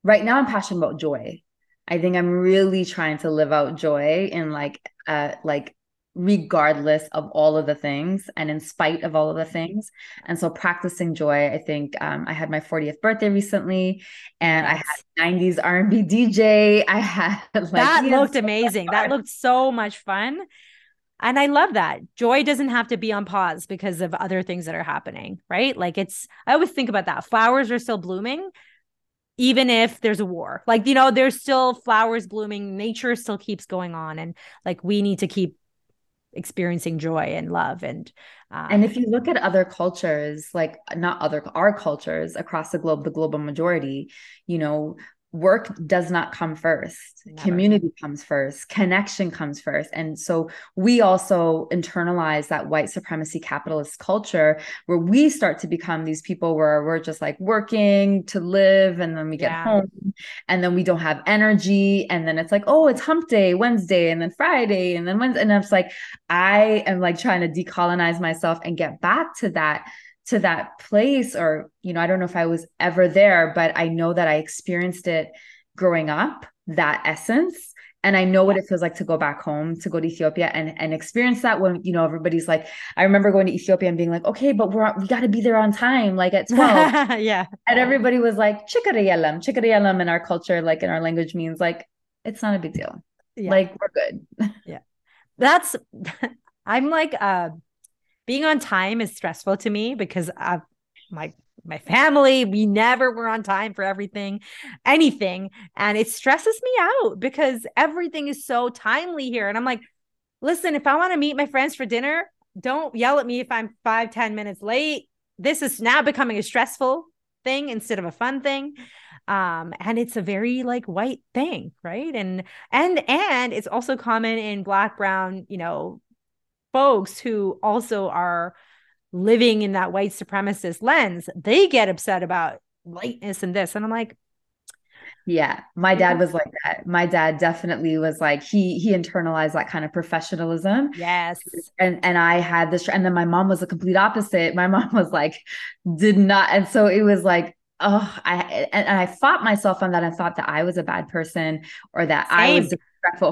right now I'm passionate about joy. I think I'm really trying to live out joy in like uh like regardless of all of the things and in spite of all of the things. And so practicing joy, I think um, I had my 40th birthday recently and yes. I had 90s R&B DJ. I had like That looked amazing. that looked so much fun. And I love that. Joy doesn't have to be on pause because of other things that are happening, right? Like it's I always think about that. Flowers are still blooming even if there's a war. Like, you know, there's still flowers blooming, nature still keeps going on and like we need to keep experiencing joy and love and um, and if you look at other cultures like not other our cultures across the globe the global majority you know work does not come first Never. community comes first connection comes first and so we also internalize that white supremacy capitalist culture where we start to become these people where we're just like working to live and then we get yeah. home and then we don't have energy and then it's like oh it's hump day wednesday and then friday and then wednesday and it's like i am like trying to decolonize myself and get back to that to that place or you know i don't know if i was ever there but i know that i experienced it growing up that essence. And i know what it feels like to go back home to go to ethiopia and and experience that when you know everybody's like i remember going to ethiopia and being like okay but we're we got to be there on time like at 12 yeah. And everybody was like chikarayalam chikarayalam in our culture like in our language means like it's not a big deal. Yeah. like we're good. Yeah. That's i'm like uh being on time is stressful to me because of my my family we never were on time for everything anything. And it stresses me out because everything is so timely here. And i'm like listen if i want to meet my friends for dinner don't yell at me if i'm five ten minutes late. This is now becoming a stressful thing instead of a fun thing. Um and it's a very like white thing right? And and and it's also common in black brown you know folks who also are living in that white supremacist lens, they get upset about lightness and this. And I'm like, yeah, my dad was like that. My dad definitely was like he he internalized that kind of professionalism. Yes. And and I had this and then my mom was the complete opposite. My mom was like did not and so it was like oh I and, and I fought myself on that and thought that I was a bad person or that Same. I was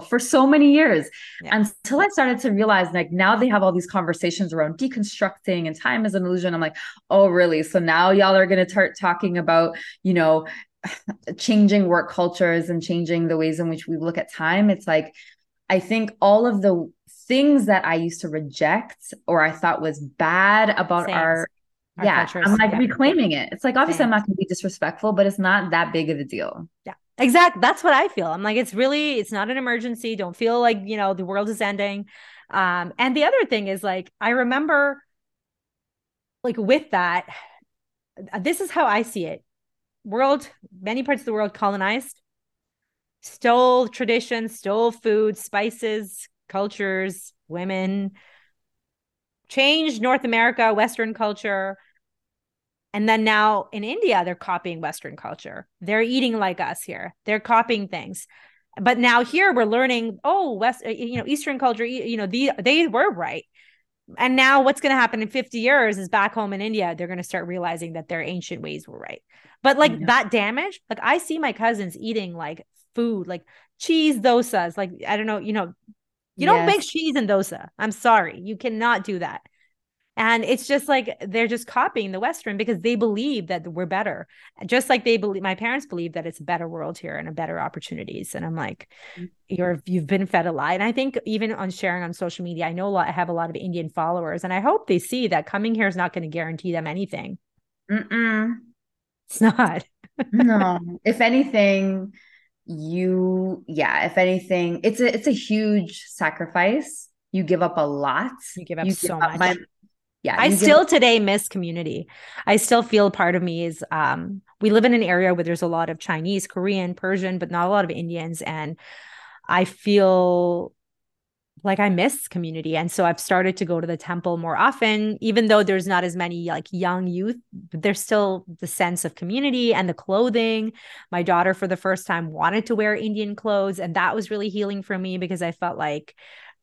for so many years yeah. until I started to realize like now they have all these conversations around deconstructing and time is an illusion. I'm like, oh, really? So now y'all are going to start talking about, you know, changing work cultures and changing the ways in which we look at time. It's like, I think all of the things that I used to reject or I thought was bad about Same. our our yeah, cultures. I'm like yeah. reclaiming it. It's like obviously Same. I'm not going to be disrespectful, but it's not that big of a deal. Yeah. Exactly. That's what I feel. I'm like, it's really, it's not an emergency. Don't feel like, you know, the world is ending. Um, and the other thing is like, I remember like with that, this is how I see it. World, many parts of the world colonized, stole traditions, stole food, spices, cultures, women, changed North America, Western culture, and then now in India, they're copying Western culture. They're eating like us here. They're copying things. But now here we're learning, oh, West, you know, Eastern culture, you know, the, they were right. And now what's going to happen in 50 years is back home in India, they're going to start realizing that their ancient ways were right. But like that damage, like I see my cousins eating like food, like cheese dosas. Like, I don't know, you know, you yes. don't make cheese in dosa. I'm sorry. You cannot do that. And it's just like they're just copying the Western because they believe that we're better. Just like they believe my parents believe that it's a better world here and a better opportunities. And I'm like, mm-hmm. you're you've been fed a lie. And I think even on sharing on social media, I know a lot I have a lot of Indian followers, and I hope they see that coming here is not going to guarantee them anything. Mm-mm. It's not. no. If anything, you yeah, if anything, it's a it's a huge sacrifice. You give up a lot. You give up you so give much. My, yeah i still today miss community. I still feel part of me is um we live in an area where there's a lot of chinese korean persian but not a lot of indians and i feel like i miss community and so i've started to go to the temple more often even though there's not as many like young youth but there's still the sense of community and the clothing. My daughter for the first time wanted to wear indian clothes and that was really healing for me because i felt like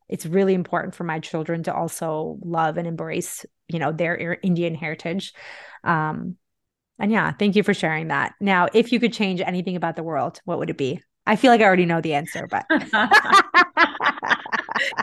it's really important for my children to also love and embrace, you know, their Indian heritage. Um, and yeah, thank you for sharing that. Now, if you could change anything about the world, what would it be? I feel like I already know the answer, but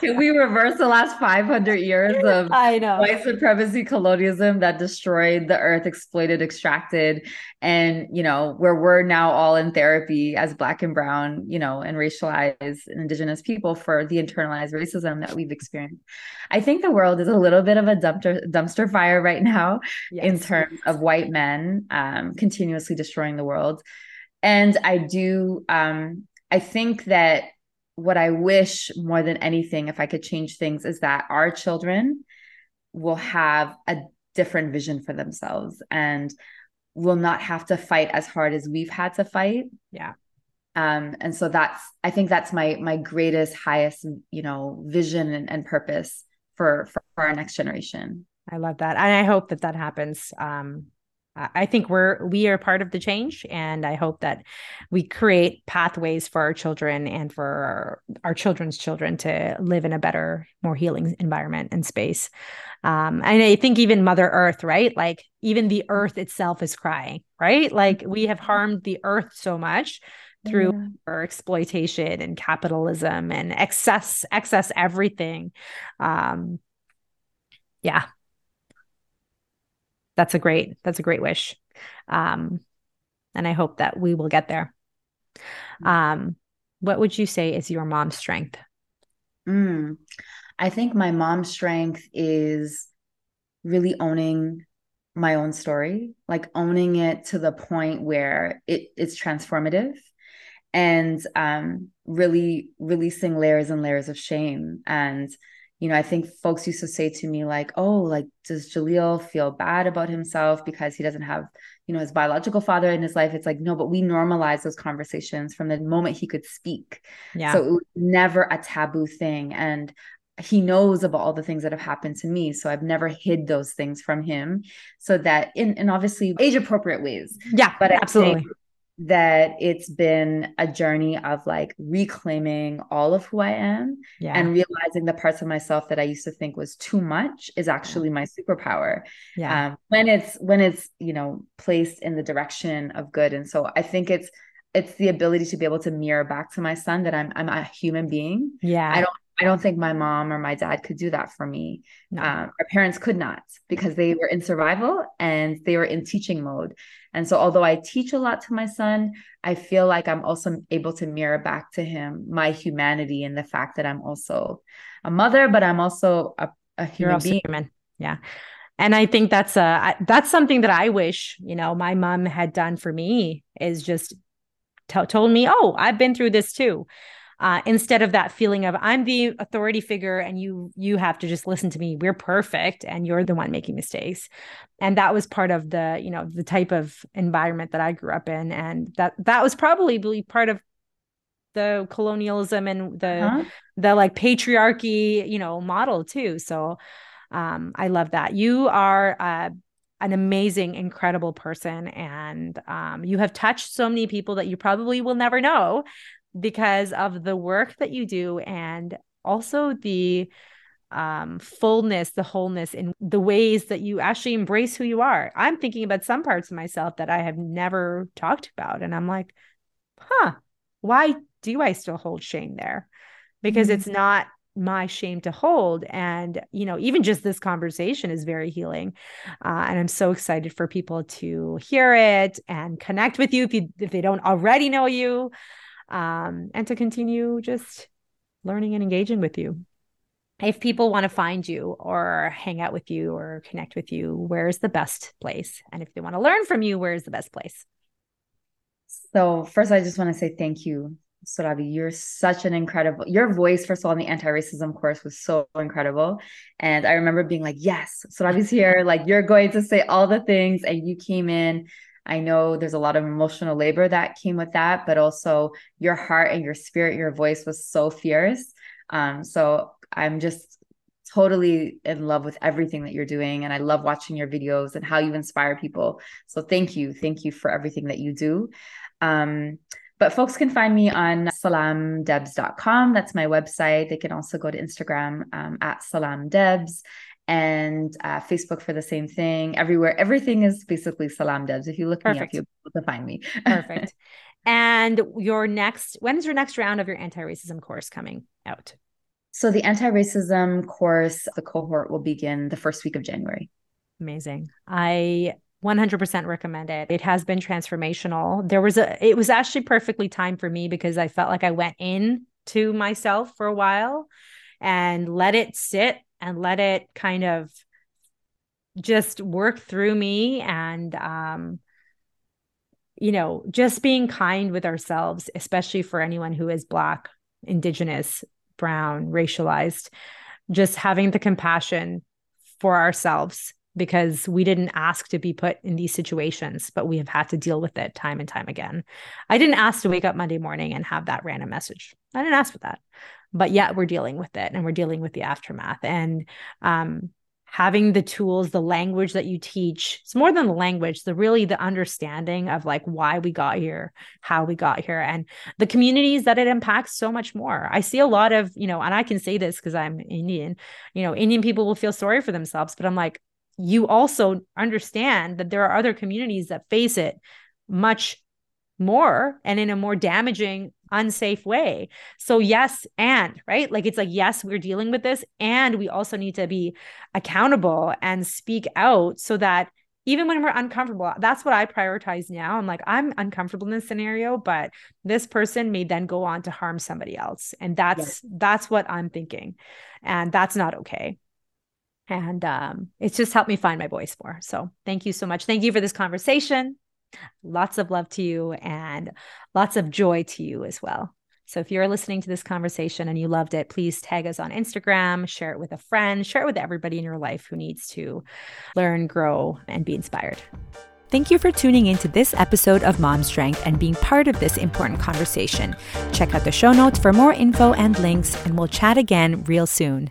Can we reverse the last 500 years of I know white supremacy colonialism that destroyed the earth, exploited, extracted, and you know, where we're now all in therapy as black and brown, you know, and racialized and indigenous people for the internalized racism that we've experienced. I think the world is a little bit of a dumpster dumpster fire right now yes. in terms of white men um, continuously destroying the world. And I do um, I think that what I wish more than anything, if I could change things, is that our children will have a different vision for themselves and will not have to fight as hard as we've had to fight. Yeah. Um, and so that's I think that's my my greatest, highest, you know, vision and, and purpose for, for our next generation. I love that. And I hope that that happens. Um, I think we're we are part of the change, and I hope that we create pathways for our children and for our, our children's children to live in a better, more healing environment and space. Um, and I think even Mother Earth, right? Like even the Earth itself is crying, right? Like we have harmed the Earth so much through yeah. our exploitation and capitalism and excess, excess everything. Um, yeah, that's a great that's a great wish. Um and i hope that we will get there. Mm. um what would you say is your mom's strength? Mm, i think my mom's strength is really owning my own story like owning it to the point where it it's transformative and um really releasing layers and layers of shame. And you know, I think folks used to say to me, like, oh, like, does Jaleel feel bad about himself because he doesn't have, you know, his biological father in his life? It's like, no, but we normalize those conversations from the moment he could speak. Yeah. So it was never a taboo thing. And he knows about all the things that have happened to me. So I've never hid those things from him. So that in, in obviously age appropriate ways. Yeah, but absolutely that it's been a journey of like reclaiming all of who I am yeah. and realizing the parts of myself that I used to think was too much is actually my superpower. Yeah. Um, when it's when it's you know placed in the direction of good, and so I think it's it's the ability to be able to mirror back to my son that I'm I'm a human being. Yeah. I don't I don't think my mom or my dad could do that for me. No. Um, our parents could not because they were in survival and they were in teaching mode. And so, although I teach a lot to my son, I feel like I'm also able to mirror back to him my humanity and the fact that I'm also a mother, but I'm also a, a human being. Human. Yeah. And I think that's uh, a that's something that I wish you know my mom had done for me is just t- told me, oh, I've been through this too uh, instead of that feeling of I'm the authority figure and you you have to just listen to me. We're perfect and you're the one making mistakes. And that was part of the you know the type of environment that I grew up in, and that that was probably part of the colonialism and the uh-huh. the like patriarchy you know model too. So um, I love that you are. Uh, an amazing, incredible person. And um, you have touched so many people that you probably will never know because of the work that you do and also the um, fullness, the wholeness in the ways that you actually embrace who you are. I'm thinking about some parts of myself that I have never talked about. And I'm like, huh, why do I still hold shame there? Because mm-hmm. it's not my shame to hold and you know even just this conversation is very healing uh, and i'm so excited for people to hear it and connect with you if you if they don't already know you um, and to continue just learning and engaging with you. If people want to find you or hang out with you or connect with you, where's the best place? And if they want to learn from you, where's the best place? So, first, I just want to say thank you, Surabhi. You're such an incredible, your voice, first of all, in the anti racism course was so incredible. And I remember being like, yes, Surabhi's here. Like, you're going to say all the things. And you came in I know there's a lot of emotional labor that came with that, but also your heart and your spirit, your voice was so fierce. Um, so I'm just totally in love with everything that you're doing. And I love watching your videos and how you inspire people. So thank you. Thank you for everything that you do. Um, but folks can find me on salamdebs.com. That's my website. They can also go to Instagram um, at salamdebs and uh, Facebook for the same thing. Everywhere, everything is basically Salam Debs. If you look Perfect. me up, you'll be able to find me. Perfect. And your next, when is your next round of your anti-racism course coming out? So the anti-racism course, the cohort will begin the first week of January. Amazing. I 100% recommend it. It has been transformational. There was a it was actually perfectly timed for me because I felt like I went in to myself for a while and let it sit and let it kind of just work through me and um you know just being kind with ourselves especially for anyone who is black indigenous brown racialized just having the compassion for ourselves because we didn't ask to be put in these situations, but we have had to deal with it time and time again. I didn't ask to wake up Monday morning and have that random message. I didn't ask for that. But yet we're dealing with it and we're dealing with the aftermath. And um, having the tools, the language that you teach, it's more than the language, the really the understanding of like why we got here, how we got here, and the communities that it impacts so much more. I see a lot of, you know, and I can say this because I'm Indian, you know, Indian people will feel sorry for themselves, but I'm like, you also understand that there are other communities that face it much more and in a more damaging unsafe way so yes and right like it's like yes we're dealing with this and we also need to be accountable and speak out so that even when we're uncomfortable that's what i prioritize now i'm like i'm uncomfortable in this scenario but this person may then go on to harm somebody else and that's yes. that's what i'm thinking and that's not okay and um, it's just helped me find my voice more. So thank you so much. Thank you for this conversation. Lots of love to you and lots of joy to you as well. So if you're listening to this conversation and you loved it, please tag us on Instagram, share it with a friend, share it with everybody in your life who needs to learn, grow, and be inspired. Thank you for tuning into this episode of Mom Strength and being part of this important conversation. Check out the show notes for more info and links, and we'll chat again real soon.